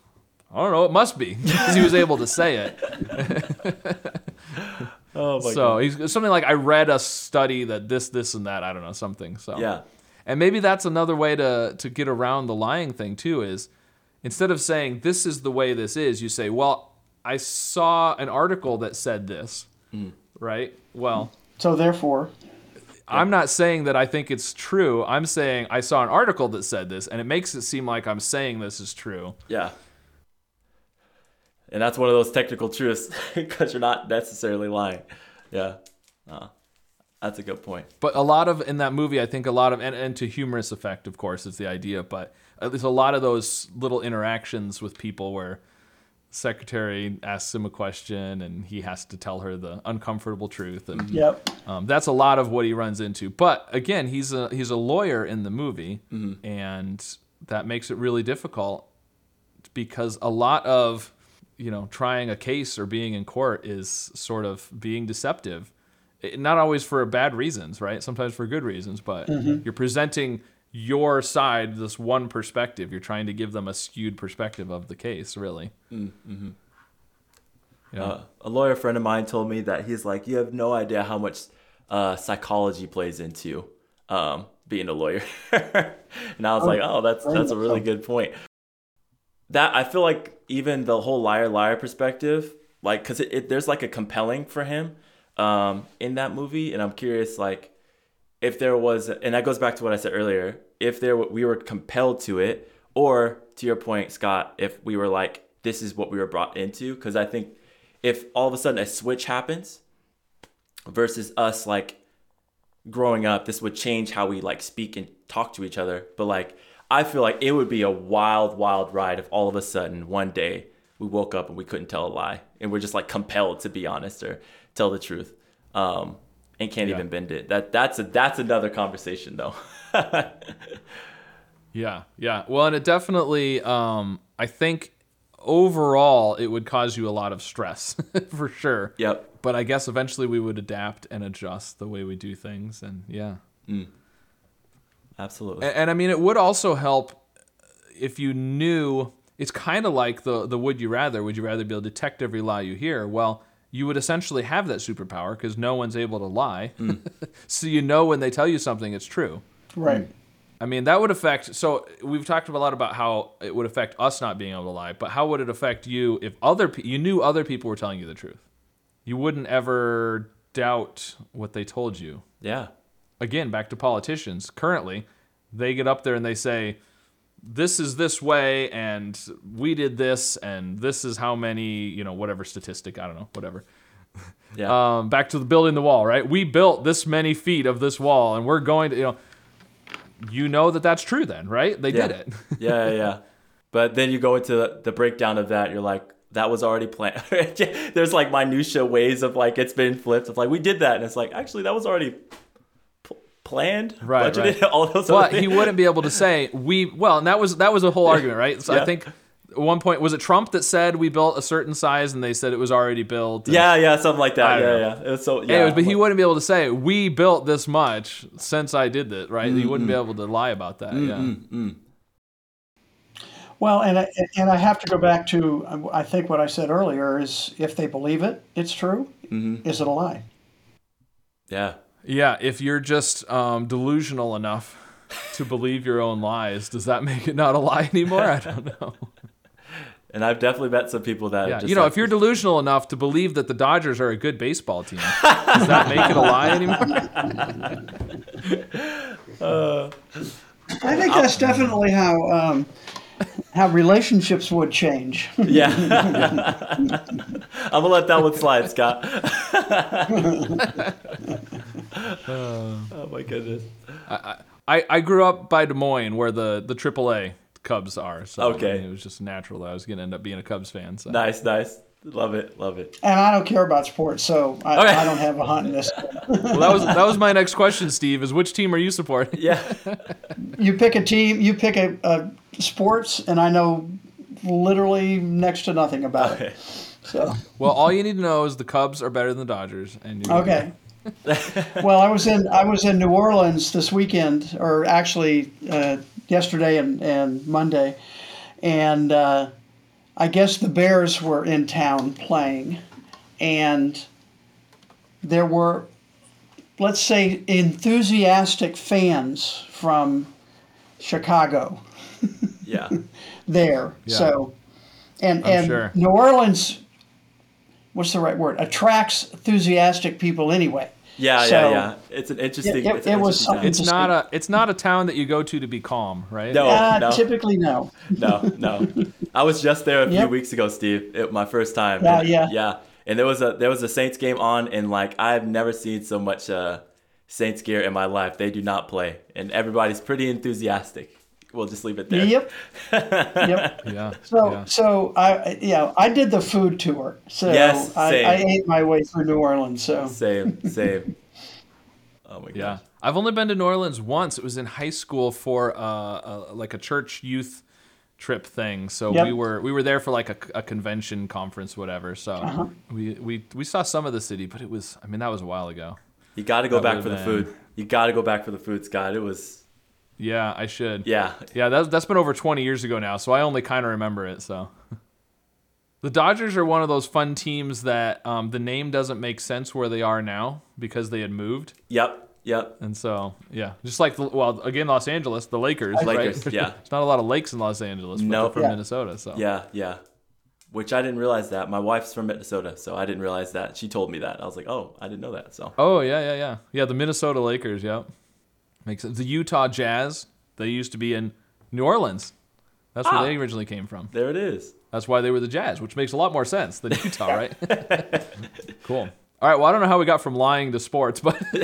"I don't know. It must be," because he was able to say it. Oh my so he's something like, "I read a study that this, this, and that. I don't know something." So Yeah. And maybe that's another way to to get around the lying thing too is instead of saying this is the way this is, you say, "Well, I saw an article that said this." Right? Well, So therefore, I'm not saying that I think it's true. I'm saying I saw an article that said this and it makes it seem like I'm saying this is true. Yeah. And that's one of those technical truths because you're not necessarily lying. Yeah. Uh, that's a good point. But a lot of in that movie, I think a lot of and, and to humorous effect, of course, is the idea. But there's a lot of those little interactions with people where secretary asks him a question and he has to tell her the uncomfortable truth, and yep. um, that's a lot of what he runs into. But again, he's a he's a lawyer in the movie, and that makes it really difficult because a lot of you know trying a case or being in court is sort of being deceptive It- not always for bad reasons right sometimes for good reasons but you're presenting your side, this one perspective. You're trying to give them a skewed perspective of the case, really. Mm-hmm. Yeah. Uh, a lawyer friend of mine told me that he's like, you have no idea how much uh, psychology plays into um, being a lawyer. and I was oh, like, oh, that's that's a really good point. That I feel like even the whole liar liar perspective, like, cause it, it there's like a compelling for him um, in that movie, and I'm curious, like, if there was, and that goes back to what I said earlier, if there we were compelled to it, or to your point, Scott, if we were like, this is what we were brought into, because I think if all of a sudden a switch happens versus us like growing up, this would change how we like speak and talk to each other. But like, I feel like it would be a wild, wild ride if all of a sudden one day we woke up and we couldn't tell a lie and we're just like compelled to be honest or tell the truth. Um, and can't yeah. even bend it. That that's a that's another conversation though. yeah, yeah. Well, and it definitely um I think overall it would cause you a lot of stress for sure. Yep. But I guess eventually we would adapt and adjust the way we do things and yeah. Mm. Absolutely. And, and I mean it would also help if you knew it's kind of like the the would you rather would you rather be able to detect every lie you hear well you would essentially have that superpower because no one's able to lie. Mm. so you know when they tell you something, it's true. Right. I mean, that would affect. So we've talked a lot about how it would affect us not being able to lie, but how would it affect you if other you knew other people were telling you the truth? You wouldn't ever doubt what they told you. Yeah. Again, back to politicians. Currently, they get up there and they say, this is this way and we did this and this is how many you know whatever statistic i don't know whatever. Yeah. Um, back to the building the wall right? We built this many feet of this wall and we're going to you know you know that that's true then right? They yeah. did it. Yeah yeah but then you go into the, the breakdown of that you're like that was already planned. There's like minutia ways of like it's been flipped of like we did that and it's like actually that was already planned, right, budgeted, right. all those. But he wouldn't be able to say we. Well, and that was that was a whole argument, right? So yeah. I think at one point was it Trump that said we built a certain size and they said it was already built. Yeah, yeah, something like that. Yeah, know. yeah. It was so yeah. Anyways, but he wouldn't be able to say we built this much since I did that, right? Mm-hmm. He wouldn't be able to lie about that. Mm-hmm. Yeah. Mm-hmm. Well, and I, and I have to go back to I think what I said earlier is if they believe it, it's true. Mm-hmm. Is it a lie? Yeah. Yeah, if you're just um, delusional enough to believe your own lies, does that make it not a lie anymore? I don't know. And I've definitely met some people that yeah, you know, if you're delusional enough to believe that the Dodgers are a good baseball team, does that make it a lie anymore? uh, I think that's definitely how um, how relationships would change. yeah. I'm gonna let that one slide, Scott. oh my goodness. I, I, I grew up by Des Moines, where the the AAA Cubs are. So okay, I mean, it was just natural that I was gonna end up being a Cubs fan. So. Nice, nice. Love it, love it. And I don't care about sports, so I, okay. I don't have a hunt in this. well, that was that was my next question, Steve. Is which team are you supporting? Yeah. you pick a team. You pick a, a sports, and I know literally next to nothing about okay. it. So. Well, all you need to know is the Cubs are better than the Dodgers, and okay. well, I was in I was in New Orleans this weekend, or actually uh, yesterday and, and Monday, and. Uh, I guess the Bears were in town playing, and there were, let's say, enthusiastic fans from Chicago. Yeah. there. Yeah. So, and I'm and sure. New Orleans, what's the right word? Attracts enthusiastic people anyway. Yeah, so, yeah, yeah. It's an interesting. It, it's, it was something. It's not a. It's not a town that you go to to be calm, right? No, uh, no. Typically, no. no, no. I was just there a few weeks ago, Steve. It, my first time. Yeah, yeah, yeah. And there was a there was a Saints game on, and like I've never seen so much uh, Saints gear in my life. They do not play, and everybody's pretty enthusiastic we'll just leave it there. Yep. yep. Yeah. So yeah. so I yeah I did the food tour. So yes, I, I, ate my way through New Orleans. So same same. oh my god. Yeah. I've only been to New Orleans once. It was in high school for uh, a, like a church youth trip thing. So yep. we were we were there for like a, a convention conference, whatever. So uh-huh. we, we we saw some of the city, but it was I mean that was a while ago. You got to go that back for been... the food. You got to go back for the food, Scott. It was Yeah, I should. Yeah. Yeah, that's that's been over 20 years ago now, so I only kind of remember it. So, the Dodgers are one of those fun teams that um, the name doesn't make sense where they are now because they had moved, Yep. Yep. and so yeah, just like the, well, again, Los Angeles, the Lakers, Lakers, right? yeah. There's not a lot of lakes in Los Angeles, but No. from Yeah. Minnesota, so Yeah. Yeah. Which I didn't realize that. My wife's from Minnesota, so I didn't realize that. She told me that. I was like, oh, I didn't know that. So Oh yeah, yeah, yeah, yeah. The Minnesota Lakers, yep, makes sense. The Utah Jazz, they used to be in New Orleans. That's where Ah. they originally came from. there it is. That's why they were the Jazz, which makes a lot more sense than Utah, right? cool. All right. Well, I don't know how we got from lying to sports, but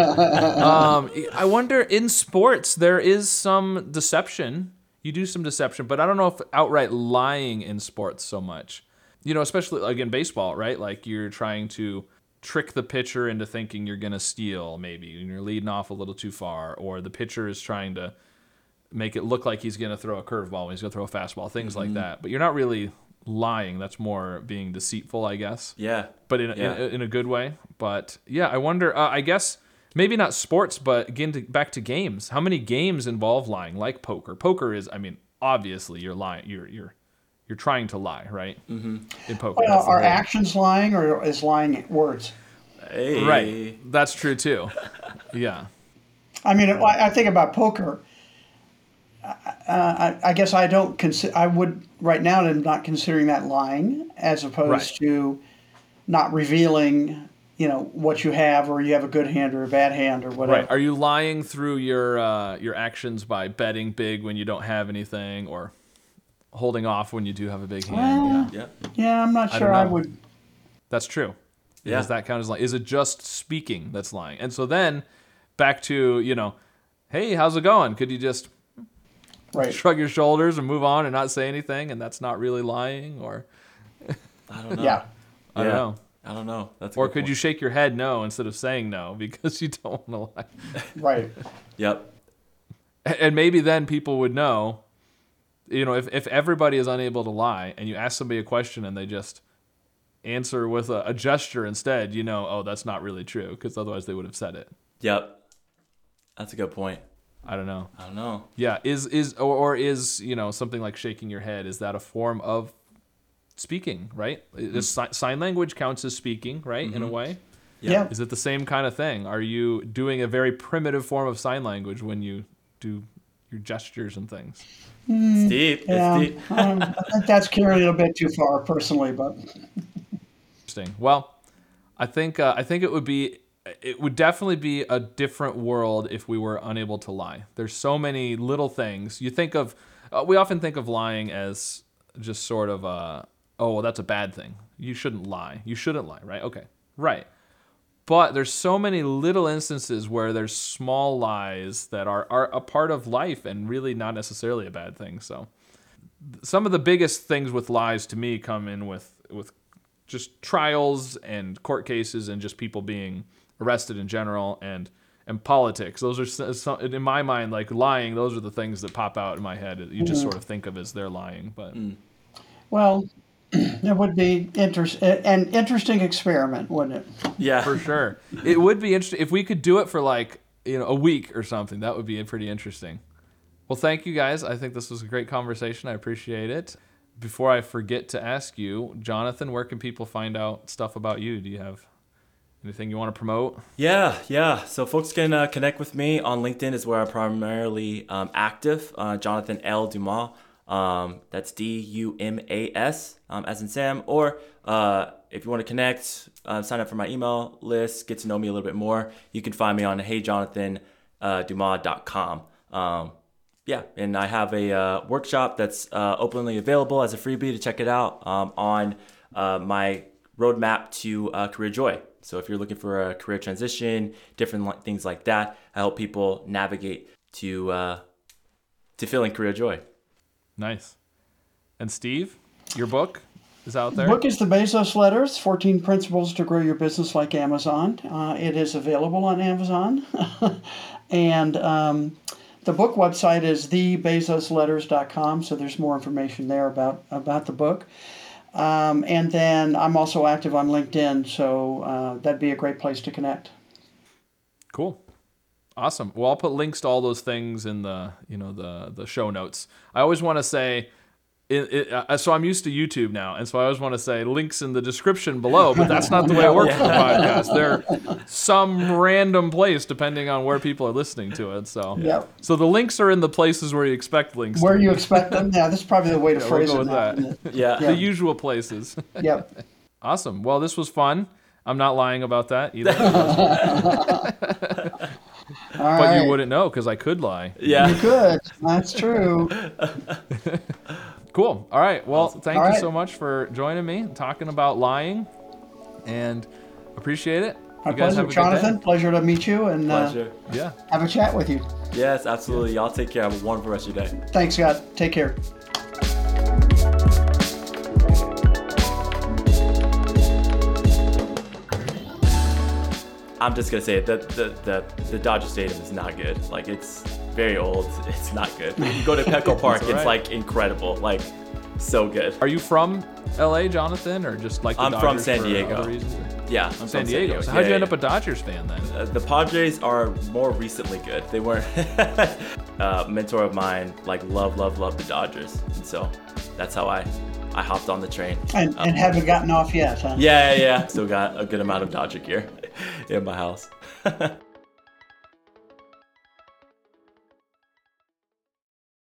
um, I wonder in sports there is some deception. You do some deception, but I don't know if outright lying in sports so much. You know, especially like in baseball, right? Like you're trying to trick the pitcher into thinking you're going to steal, maybe, and you're leading off a little too far, or the pitcher is trying to make it look like he's going to throw a curveball when he's going to throw a fastball, things like that. But you're not really lying. That's more being deceitful, I guess, Yeah. but in a, Yeah. in, a, in a good way. But yeah, I wonder. Uh, I guess maybe not sports, but again, to, back to games. How many games involve lying, like poker? Poker is, I mean, obviously you're lying. You're you're you're trying to lie, right? Mm-hmm. In poker, Well, are actions lying or is lying words? Hey. right? That's true too. Yeah. I mean, I I think about poker. Uh, I, I guess I don't consider. I would right now. I'm not considering that lying, as opposed Right. to not revealing. You know what you have, or you have a good hand or a bad hand, or whatever. Right. Are you lying through your uh, your actions by betting big when you don't have anything, or holding off when you do have a big hand? yeah, Yeah. Yeah, I'm not sure. don't I, would. that's true. Yeah. Does that count as lying? Is it just speaking that's lying? And so then, back to you know, hey, how's it going? Could you just Right. shrug your shoulders and move on and not say anything, and that's not really lying, or I don't know. Yeah. I don't Yeah. know. I don't know. That's Or could point. you shake your head no instead of saying no because you don't want to lie? Right. Yep. and maybe then people would know you know if, if everybody is unable to lie and you ask somebody a question and they just answer with a, a gesture instead you know oh that's not really true because otherwise they would have said it Yep. That's a good point. i don't know I don't know. yeah is is or, or is you know something like shaking your head is that a form of speaking right Is mm-hmm. si- sign language counts as speaking right in a mm-hmm. way Yeah. is it the same kind of thing are you doing a very primitive form of sign language when you do your gestures and things Steve. Yeah. It's Steve. um, I think that's carrying it a bit too far, personally, but Interesting. Well, I think uh, I think it would be it would definitely be a different world if we were unable to lie. There's so many little things. You think of uh, we often think of lying as just sort of a oh well that's a bad thing. You shouldn't lie. You shouldn't lie, right? Okay. Right. But there's so many little instances where there's small lies that are, are a part of life and really not necessarily a bad thing. So some of the biggest things with lies to me come in with with just trials and court cases and just people being arrested in general and and politics. Those are some, in my mind like lying. Those are the things that pop out in my head. You just mm. sort of think of as they're lying, but mm. well, it would be inter- an interesting experiment, wouldn't it? Yeah. for sure, it would be interesting if we could do it for like you know a week or something. That would be pretty interesting. Well, thank you guys. I think this was a great conversation. I appreciate it. Before I forget to ask you, Jonathan, where can people find out stuff about you? Do you have anything you want to promote? Yeah, yeah. So folks can uh, connect with me on LinkedIn is where I'm primarily um, active. Uh, Jonathan L. Dumas. Um, that's D U M A S, um, as in Sam. Or uh, if you want to connect, uh, sign up for my email list, get to know me a little bit more. You can find me on heyjonathandumas.com. Um, yeah, and I have a uh, workshop that's uh, openly available as a freebie to check it out um, on uh, my roadmap to uh, career joy. So if you're looking for a career transition, different things like that, I help people navigate to uh, to feeling career joy. Nice. And Steve, your book is out there. book is the Bezos Letters 14 Principles to Grow Your Business Like Amazon. Uh, it is available on Amazon. and um, the book website is thebezosletters.com, so there's more information there about, about the book. Um, and then I'm also active on LinkedIn, so uh, that'd be a great place to connect. Cool. Awesome. Well, I'll put links to all those things in the you know the the show notes. I always want to say. It, it, uh, so I'm used to YouTube now, and so I always want to say links in the description below, but that's not the way it works for the podcast. They're some random place depending on where people are listening to it. So, Yep. so the links are in the places where you expect links. Where to you be. expect them? Yeah, that's probably the way to we'll phrase it. with now, that. isn't it? Yeah. the usual places. Yep. awesome. Well, this was fun. I'm not lying about that either, All but right. you wouldn't know because I could lie. Yeah. You could. That's true. Cool. All right. Well, thank All you right. so much for joining me, talking about lying, and appreciate it. My you guys pleasure, have a Jonathan. good Pleasure to meet you and uh, Pleasure. day. Yeah. have a chat with you. Yes, absolutely. Y'all take care. Have a wonderful rest of your day. Thanks, Scott. Take care. I'm just gonna say it. The the the, the Dodger Stadium is not good. Like it's very old. It's not good. You go to Petco Park, all it's like incredible. Like so good. Are you from LA, Jonathan, or just like the I'm from San Diego. Yeah, I'm San from Diego. So Yeah, how'd you yeah, end up a Dodgers fan then? Uh, the Padres are more recently good. They weren't. uh, mentor of mine like love, love, love the Dodgers, and so that's how I I hopped on the train. And, Um, and haven't gotten off yet, huh? yeah, yeah, yeah. Still got a good amount of Dodger gear in my house.